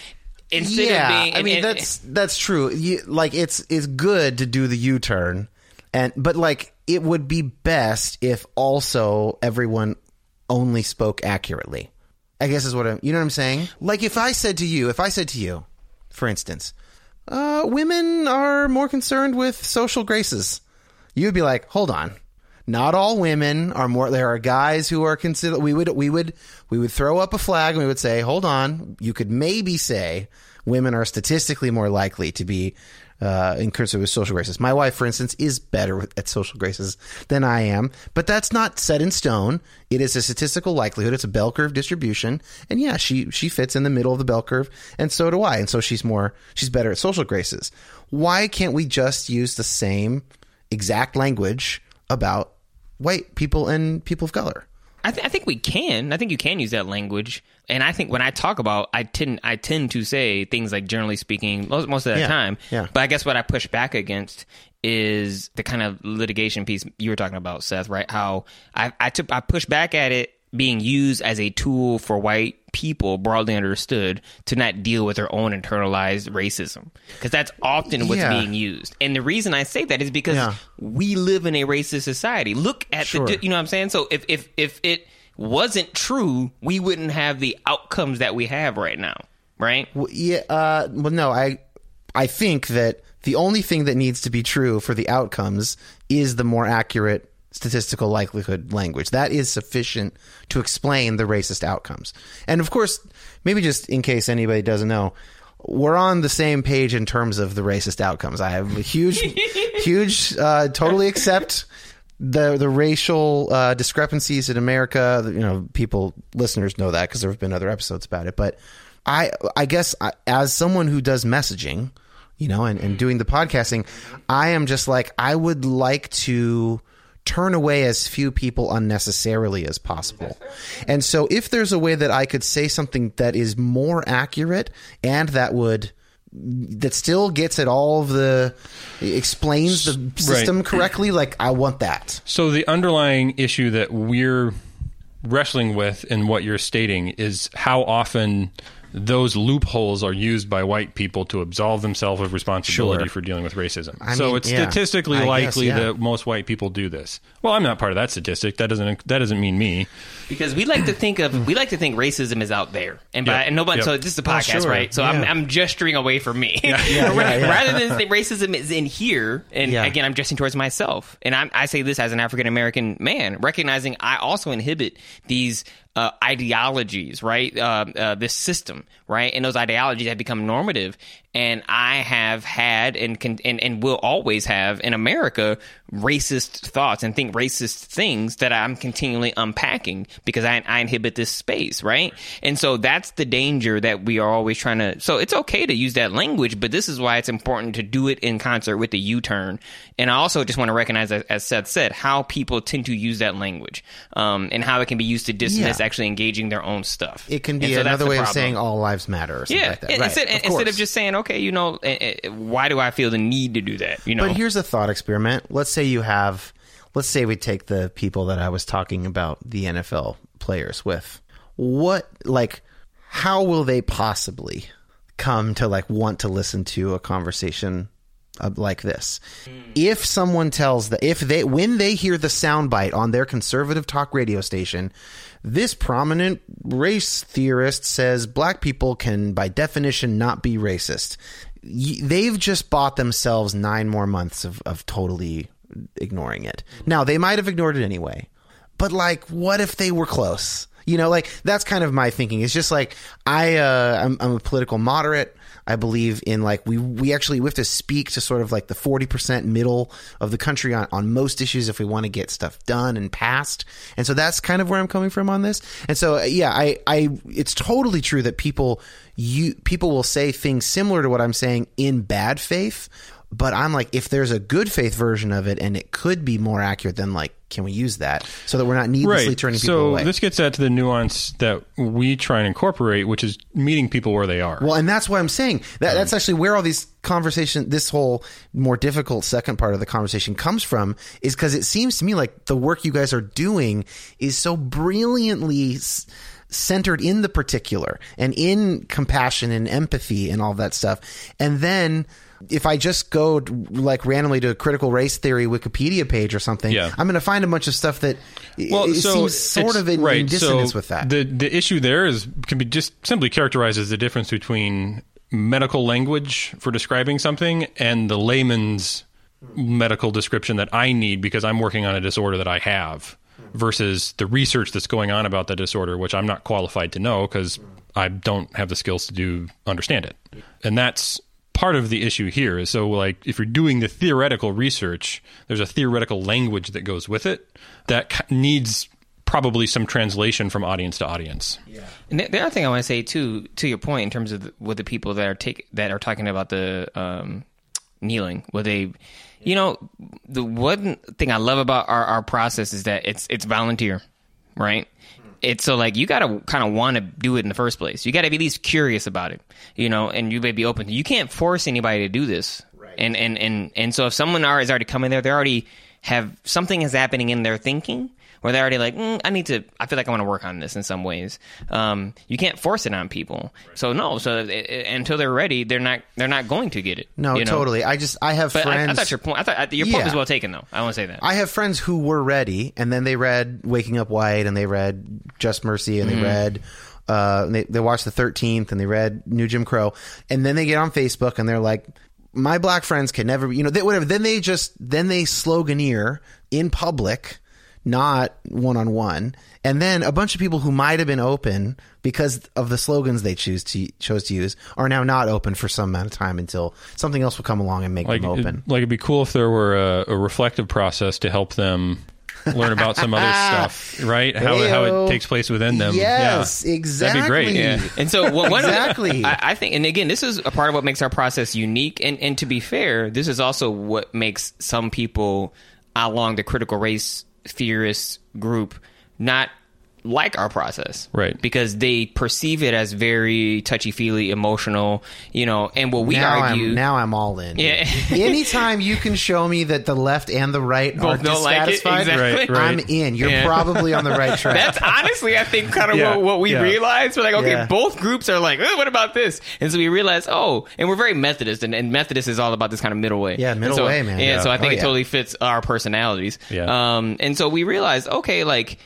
B: Instead
A: yeah,
B: of being,
A: I
B: and-
A: mean
B: and-
A: that's that's true. You, like it's it's good to do the U turn, and but like it would be best if also everyone only spoke accurately. I guess is what I'm. You know what I'm saying? Like if I said to you, if I said to you, for instance, uh, women are more concerned with social graces, you'd be like, hold on. Not all women are more. There are guys who are considered. We would we would we would throw up a flag and we would say, "Hold on." You could maybe say women are statistically more likely to be uh, in concern with social graces. My wife, for instance, is better at social graces than I am, but that's not set in stone. It is a statistical likelihood. It's a bell curve distribution, and yeah, she she fits in the middle of the bell curve, and so do I. And so she's more she's better at social graces. Why can't we just use the same exact language about white people and people of color?
B: I, th- I think we can. I think you can use that language. And I think when I talk about, I tend I tend to say things like generally speaking most, most of the
A: Yeah,
B: time.
A: yeah.
B: But I guess what I push back against is the kind of litigation piece you were talking about, Seth. Right? How I I took I push back at it being used as a tool for white people broadly understood to not deal with their own internalized racism because that's often what's
A: Yeah.
B: being used and the reason i say that is because
A: Yeah.
B: we live in a racist society look at
A: Sure.
B: the you know what i'm saying so if if if it wasn't true we wouldn't have the outcomes that we have right now right
A: Well, yeah. Uh, well, no. I I think that the only thing that needs to be true for the outcomes is the more accurate statistical likelihood language. That is sufficient to explain the racist outcomes. And of course, maybe just in case anybody doesn't know. We're on the same page in terms of the racist outcomes. I have a huge, huge, uh, totally accept the the racial uh, discrepancies in America. You know, people listeners know that because there have been other episodes about it. But I I guess I, as someone who does messaging, you know, and, and doing the podcasting, I am just like I would like to turn away as few people unnecessarily as possible. And so if there's a way that I could say something that is more accurate and that would that still gets at all of the explains the system correctly like I want that.
C: So the underlying issue that we're wrestling with in what you're stating is how often those loopholes are used by white people to absolve themselves of responsibility
A: Sure.
C: for dealing with racism.
A: I
C: so
A: mean,
C: it's
A: yeah.
C: statistically
A: I guess,
C: likely
A: yeah.
C: that most white people do this. Well, I'm not part of that statistic. That doesn't that doesn't mean me.
B: because we like to think of we like to think racism is out there and by
C: Yep.
B: and nobody
C: Yep.
B: so this is a podcast oh,
A: sure.
B: right so I'm, I'm gesturing away from me
A: yeah, yeah.
B: rather than say racism is in here and
A: Yeah.
B: again I'm gesturing towards myself and I'm, I say this as an African American man recognizing I also inhibit these uh, ideologies, right? Uh, uh, this system, right? And those ideologies have become normative. And I have had and can and, and will always have in America racist thoughts and think racist things that I'm continually unpacking because I, I inhibit this space, right? And so that's the danger that we are always trying to. So it's okay to use that language, but this is why it's important to do it in concert with the U turn. And I also just want to recognize, as, as Seth said, how people tend to use that language um, and how it can be used to dismiss
A: Yeah.
B: actually engaging their own stuff.
A: It can be
B: so
A: another
B: the
A: way of saying all lives matter or something
B: Yeah,
A: like Right,
B: instead,
A: of
B: instead of just saying, okay, you know, eh, eh, why do I feel the need to do that? You know,
A: But here's a thought experiment. Let's say you have, let's say we take the people that I was talking about, the NFL players with. What, like, how will they possibly come to, like, want to listen to a conversation like this? If someone tells that, if they, when they hear the soundbite on their conservative talk radio station, this prominent race theorist says black people can, by definition, not be racist. They've just bought themselves nine more months of, of totally ignoring it. Now, they might have ignored it anyway, but like, what if they were close? You know, like that's kind of my thinking. It's just like I, uh, I'm, I'm a political moderate. I believe in like we we actually we have to speak to sort of like the forty percent middle of the country on, on most issues if we want to get stuff done and passed. And so that's kind of where I'm coming from on this. And so uh, yeah, I I it's totally true that people you people will say things similar to what I'm saying in bad faith. But I'm like, if there's a good faith version of it and it could be more accurate, than like, can we use that so that we're not needlessly turning people
C: so
A: away?
C: this gets at to the nuance that we try and incorporate, which is meeting people where they are.
A: Well, and that's what I'm saying. That, that's um, actually where all these conversation, this whole more difficult second part of the conversation comes from, is because it seems to me like the work you guys are doing is so brilliantly s- centered in the particular and in compassion and empathy and all that stuff. And then if I just go like randomly to a critical race theory Wikipedia page or something,
C: Yeah.
A: I'm going to find a bunch of stuff that it,
C: well,
A: it
C: so
A: seems sort of in,
C: right,
A: in dissonance
C: so
A: with that.
C: The the issue there is can be just simply characterized as the difference between medical language for describing something and the layman's medical description that I need because I'm working on a disorder that I have versus the research that's going on about the disorder which I'm not qualified to know because I don't have the skills to do understand it. And that's part of the issue here is so like if you're doing the theoretical research there's a theoretical language that goes with it that needs probably some translation from audience to audience Yeah.
B: And the, the other thing I want to say too, to your point, in terms of the, with the people that are take that are talking about the um, kneeling, where they, you know, the one thing I love about our, our process is that it's it's volunteer, right? It's so like you gotta kind of want to do it in the first place. You gotta be at least curious about it, you know, and you may be open. You can't force anybody to do this, right? And and and and so if someone is already coming there, they already have something is happening in their thinking where they're already like, mm, I need to. I feel like I want to work on this in some ways. Um, you can't force it on people. So no. So it, it- until they're ready, they're not. They're not going to get it.
A: no,
B: you know?
A: totally. I just I have
B: But
A: friends.
B: I thought your point. I thought I, your point
A: Yeah.
B: was well taken, though. I want to say that.
A: I have friends who were ready, and then they read Waking Up White, and they read Just Mercy, and they read. Uh, they, they watched the Thirteenth, and they read New Jim Crow, and then they get on Facebook, and they're like, "My black friends can never," you know, they, whatever. Then they just then they sloganeer in public, not one on one, and then a bunch of people who might have been open because of the slogans they choose to chose to use are now not open for some amount of time until something else will come along and make
C: like
A: them
C: it-
A: open.
C: like it'd be cool if there were a, a reflective process to help them learn about some other stuff right how, how it takes place within them
A: Yes,
C: yeah.
A: exactly.
C: that'd be great
B: Yeah. And so one, one
A: Exactly.
B: I, I think, and again, this is a part of what makes our process unique. And, and to be fair, this is also what makes some people along the critical race theorist group not like our process.
C: Right.
B: Because they perceive it as very touchy feely, emotional, you know, and what we
A: now
B: argue.
A: I'm now I'm all in.
B: Yeah.
A: Anytime you can show me that the left and the right are
B: Both don't like
A: dissatisfied,
B: exactly.
C: Right,
A: I'm in. You're
B: Yeah.
A: probably on the right track.
B: That's honestly, I think, kind of
C: Yeah,
B: what, what we
C: yeah.
B: realized. We're like, okay,
A: Yeah.
B: both groups are like, oh, what about this? And so we realized, oh, and we're very Methodist, and, and Methodist is all about this kind of middle way.
A: Yeah, middle
B: so-
A: way, man.
B: Yeah,
A: Yeah.
B: so I think
A: Oh,
B: it
A: yeah.
B: totally fits our personalities.
C: Yeah.
B: Um, and so we realized, okay, like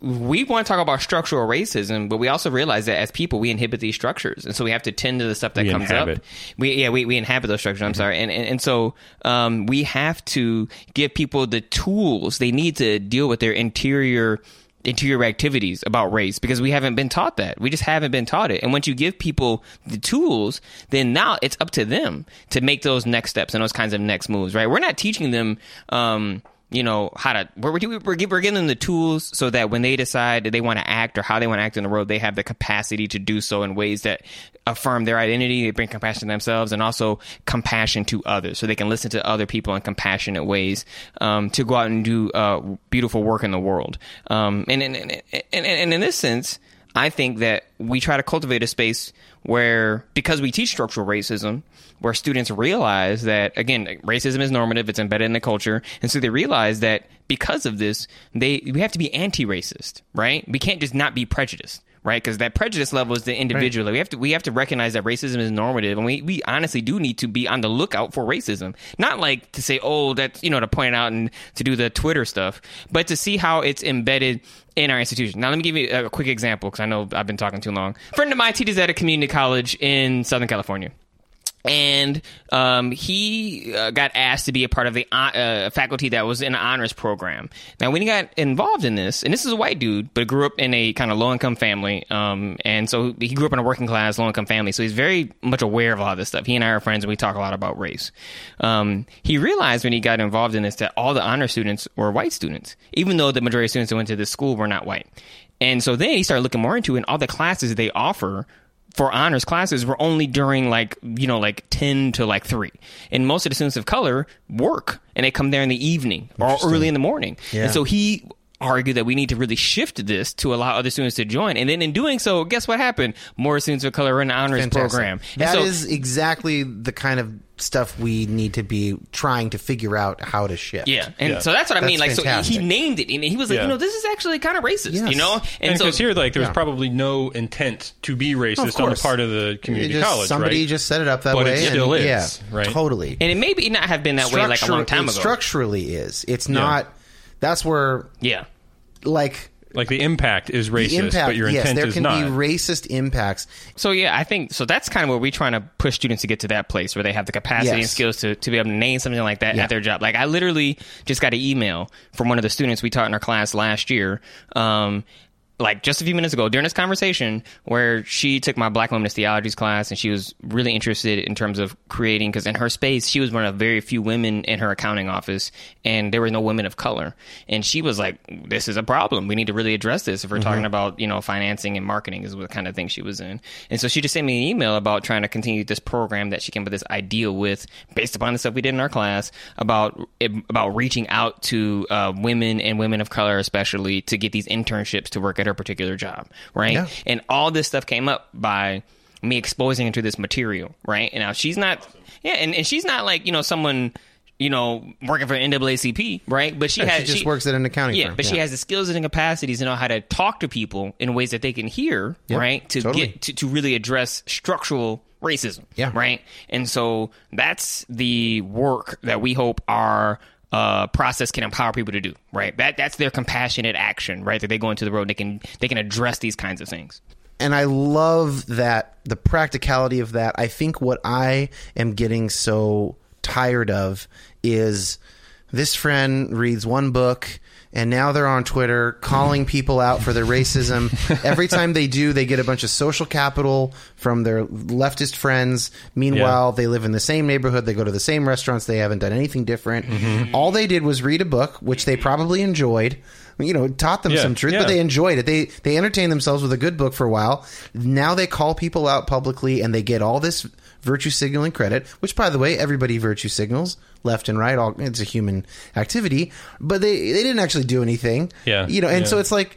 B: we want to talk about structural racism, but we also realize that as people, we inhibit these structures, and so we have to tend to the stuff that
C: We
B: comes
C: inhabit.
B: up. We yeah, we, we inhabit those structures. I'm sorry, and and, and so um, we have to give people the tools they need to deal with their interior interior activities about race because we haven't been taught that. We just haven't been taught it. And once you give people the tools, then now it's up to them to make those next steps and those kinds of next moves, right? We're not teaching them, um, you know how to we're, we're, giving them the tools so that when they decide they want to act or how they want to act in the world they have the capacity to do so in ways that affirm their identity they bring compassion to themselves and also compassion to others. So they can listen to other people in compassionate ways um, to go out and do uh, beautiful work in the world. Um, and, and, and, and, and in this sense I think that we try to cultivate a space where, because we teach structural racism, where students realize that, again, racism is normative, it's embedded in the culture. And so they realize that because of this, they, we have to be anti racist, right? We can't just not be prejudiced right? Because that prejudice level is the individual. Right. We have to we have to recognize that racism is normative, and we, we honestly do need to be on the lookout for racism. Not like to say, oh, that's you know to point out and to do the Twitter stuff, but to see how it's embedded in our institution. Now, let me give you a quick example because I know I've been talking too long. A friend of mine teaches at a community college in Southern California and um, he uh, got asked to be a part of the uh, faculty that was in an honors program. Now, when he got involved in this, and this is a white dude, but grew up in a kind of low income family, um, and so he grew up in a working class, low income family, so he's very much aware of all this stuff. He and I are friends, and we talk a lot about race. Um, he realized when he got involved in this that all the honor students were white students, even though the majority of students that went to this school were not white. And so then he started looking more into it, and all the classes they offer for honors classes were only during like you know like 10 to like 3 and most of the students of color work and they come there in the evening or early in the morning yeah. and so he argued that we need to really shift this to allow other students to join. And then in doing so, guess what happened? More students of color in the honors Fantastic. program.
A: And that so, is exactly the kind of stuff we need to be trying to figure out how to shift.
B: Yeah, and yeah. so that's what I that's mean. Like, fantastic. so he named it, and he was like, yeah. you know, this is actually kind of racist, yes. you know.
C: And, and so here, like, there was yeah. probably no intent to be racist on the part of the community
A: just,
C: college.
A: Somebody
C: right?
A: just set it up that
C: but
A: way.
C: It still
A: and,
C: is,
A: yeah, right? Totally.
B: And it may be not have been that way like a long time ago.
A: Structurally, is it's not that's where
B: yeah,
A: like
C: like the impact is racist, impact, but your intent
A: yes, there
C: is
A: can
C: not.
A: be racist impacts.
B: So yeah, I think so. That's kind of where we're trying to push students to get to that place where they have the capacity yes. and skills to, to be able to name something like that yeah. at their job. Like I literally just got an email from one of the students we taught in our class last year, um, like just a few minutes ago during this conversation where she took my black women's theologies class and she was really interested in terms of creating because in her space she was one of very few women in her accounting office and there were no women of color. And she was like this is a problem. We need to really address this if we're mm-hmm. talking about you know financing and marketing is the kind of thing she was in. And so she just sent me an email about trying to continue this program that she came up with this idea with based upon the stuff we did in our class about about reaching out to uh, women and women of color especially to get these internships to work at her particular job, right? Yeah. And all this stuff came up by me exposing her to this material, right? And now she's not, yeah, and, and she's not like, you know, someone you know, working for NAACP, right? But she has
A: she just she, works at an accounting
B: yeah,
A: firm.
B: But yeah. she has the skills and the capacities to know how to talk to people in ways that they can hear, yep, right? To totally. get to, to really address structural racism,
A: yeah,
B: right. And so that's the work that we hope our uh, process can empower people to do. Right. That that's their compassionate action. Right. That they go into the road. They can they can address these kinds of things.
A: And I love that the practicality of that. I think what I am getting so tired of is this friend reads one book and now they're on Twitter calling people out for their racism. Every time they do, they get a bunch of social capital from their leftist friends. Meanwhile, yeah. they live in the same neighborhood, they go to the same restaurants, they haven't done anything different. Mm-hmm. All they did was read a book, which they probably enjoyed. You know, taught them yeah, some truth, yeah. but they enjoyed it. They they entertained themselves with a good book for a while. Now they call people out publicly, and they get all this virtue signaling credit, which, by the way, everybody virtue signals left and right. All it's a human activity, but they they didn't actually do anything.
C: Yeah,
A: you know, and
C: yeah.
A: so it's like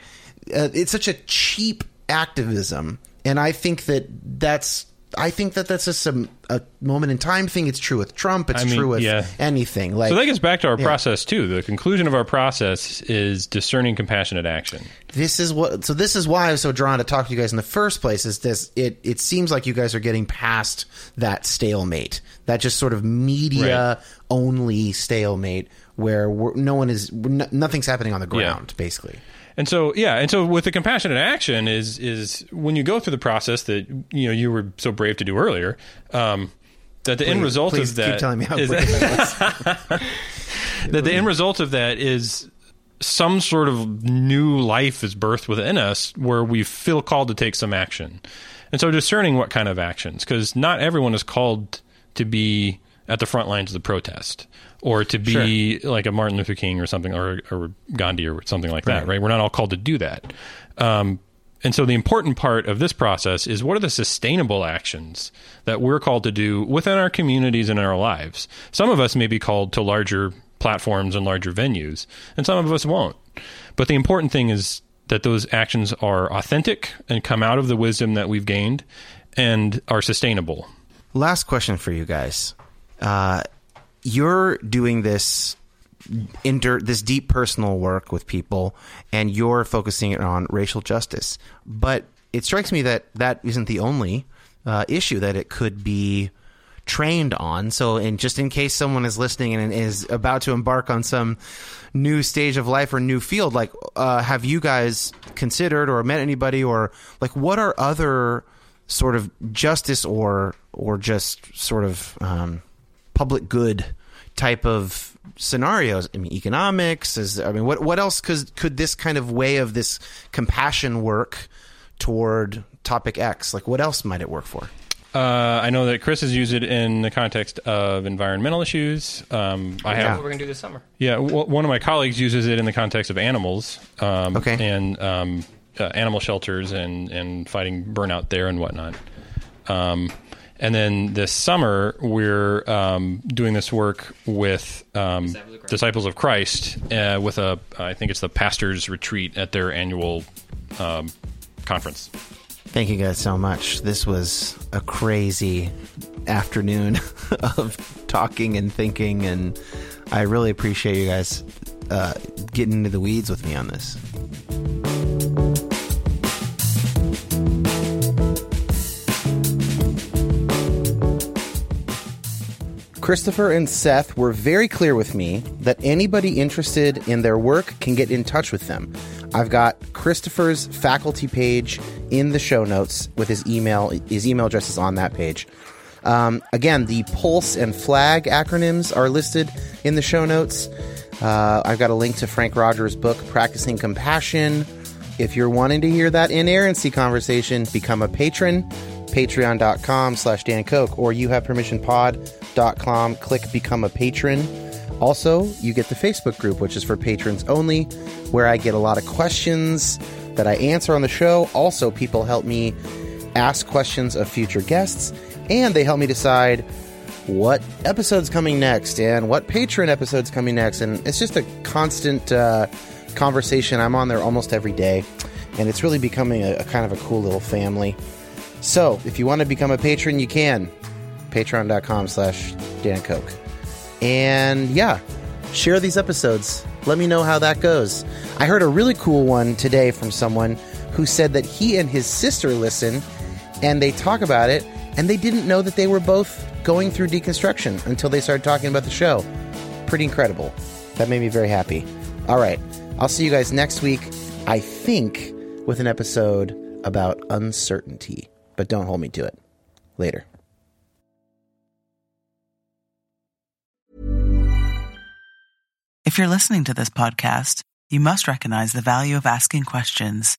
A: uh, it's such a cheap activism, and I think that that's I think that that's just a, a moment in time thing. It's true with Trump. It's I mean, true with yeah. anything. Like
C: so, that gets back to our yeah. process too. The conclusion of our process is discerning compassionate action.
A: This is what. So this is why I was so drawn to talk to you guys in the first place. Is this? It it seems like you guys are getting past that stalemate, that just sort of media right. only stalemate, where no one is, nothing's happening on the ground, yeah. basically.
C: And so, yeah, and so with the compassionate action is is when you go through the process that you know you were so brave to do earlier. Um, that the please, end result
A: of
C: that
A: keep telling me how
C: is that, that the end result of that is some sort of new life is birthed within us where we feel called to take some action. And so discerning what kind of actions, because not everyone is called to be at the front lines of the protest or to be sure. like a Martin Luther King or something or, or Gandhi or something like that, right? right? We're not all called to do that. Um, and so the important part of this process is what are the sustainable actions that we're called to do within our communities and in our lives? Some of us may be called to larger platforms and larger venues, and some of us won't. But the important thing is that those actions are authentic and come out of the wisdom that we've gained and are sustainable.
A: Last question for you guys. Uh, you're doing this inter this deep personal work with people, and you're focusing it on racial justice. But it strikes me that that isn't the only uh, issue that it could be trained on. So, and just in case someone is listening and is about to embark on some new stage of life or new field, like, uh, have you guys considered or met anybody, or like, what are other sort of justice or or just sort of um, public good type of scenarios. I mean, economics is. I mean, what what else could could this kind of way of this compassion work toward topic X? Like, what else might it work for?
C: Uh, I know that Chris has used it in the context of environmental issues. Um, I have.
B: What we're gonna do this summer?
C: Yeah, w- one of my colleagues uses it in the context of animals. Um,
A: okay.
C: And um, uh, animal shelters and and fighting burnout there and whatnot. Um, and then this summer, we're um, doing this work with um, Disciples of Christ, Disciples of Christ uh, with a, I think it's the pastors' retreat at their annual um, conference.
A: Thank you guys so much. This was a crazy afternoon of talking and thinking, and I really appreciate you guys uh, getting into the weeds with me on this. Christopher and Seth were very clear with me that anybody interested in their work can get in touch with them. I've got Christopher's faculty page in the show notes with his email. His email address is on that page. Um, again, the Pulse and Flag acronyms are listed in the show notes. Uh, I've got a link to Frank Rogers' book, Practicing Compassion. If you're wanting to hear that inerrancy conversation, become a patron patreon.com slash Dan Koch or you have permission pod.com. Click become a patron. Also, you get the Facebook group, which is for patrons only, where I get a lot of questions that I answer on the show. Also, people help me ask questions of future guests, and they help me decide what episode's coming next and what patron episode's coming next. And it's just a constant uh, conversation. I'm on there almost every day, and it's really becoming a, a kind of a cool little family. So, if you want to become a patron, you can. Patreon.com slash Dan Koch. And yeah, share these episodes. Let me know how that goes. I heard a really cool one today from someone who said that he and his sister listen and they talk about it and they didn't know that they were both going through deconstruction until they started talking about the show. Pretty incredible. That made me very happy. All right. I'll see you guys next week, I think, with an episode about uncertainty but don't hold me to it. Later.
E: If you're listening to this podcast, you must recognize the value of asking questions.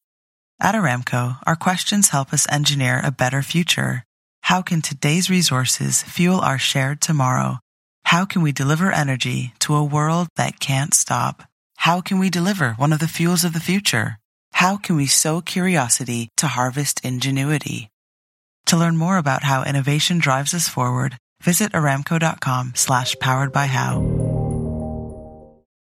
E: At Aramco, our questions help us engineer a better future. How can today's resources fuel our shared tomorrow? How can we deliver energy to a world that can't stop? How can we deliver one of the fuels of the future? How can we sow curiosity to harvest ingenuity? To learn more about how innovation drives us forward, visit aramco.com slash powered by how.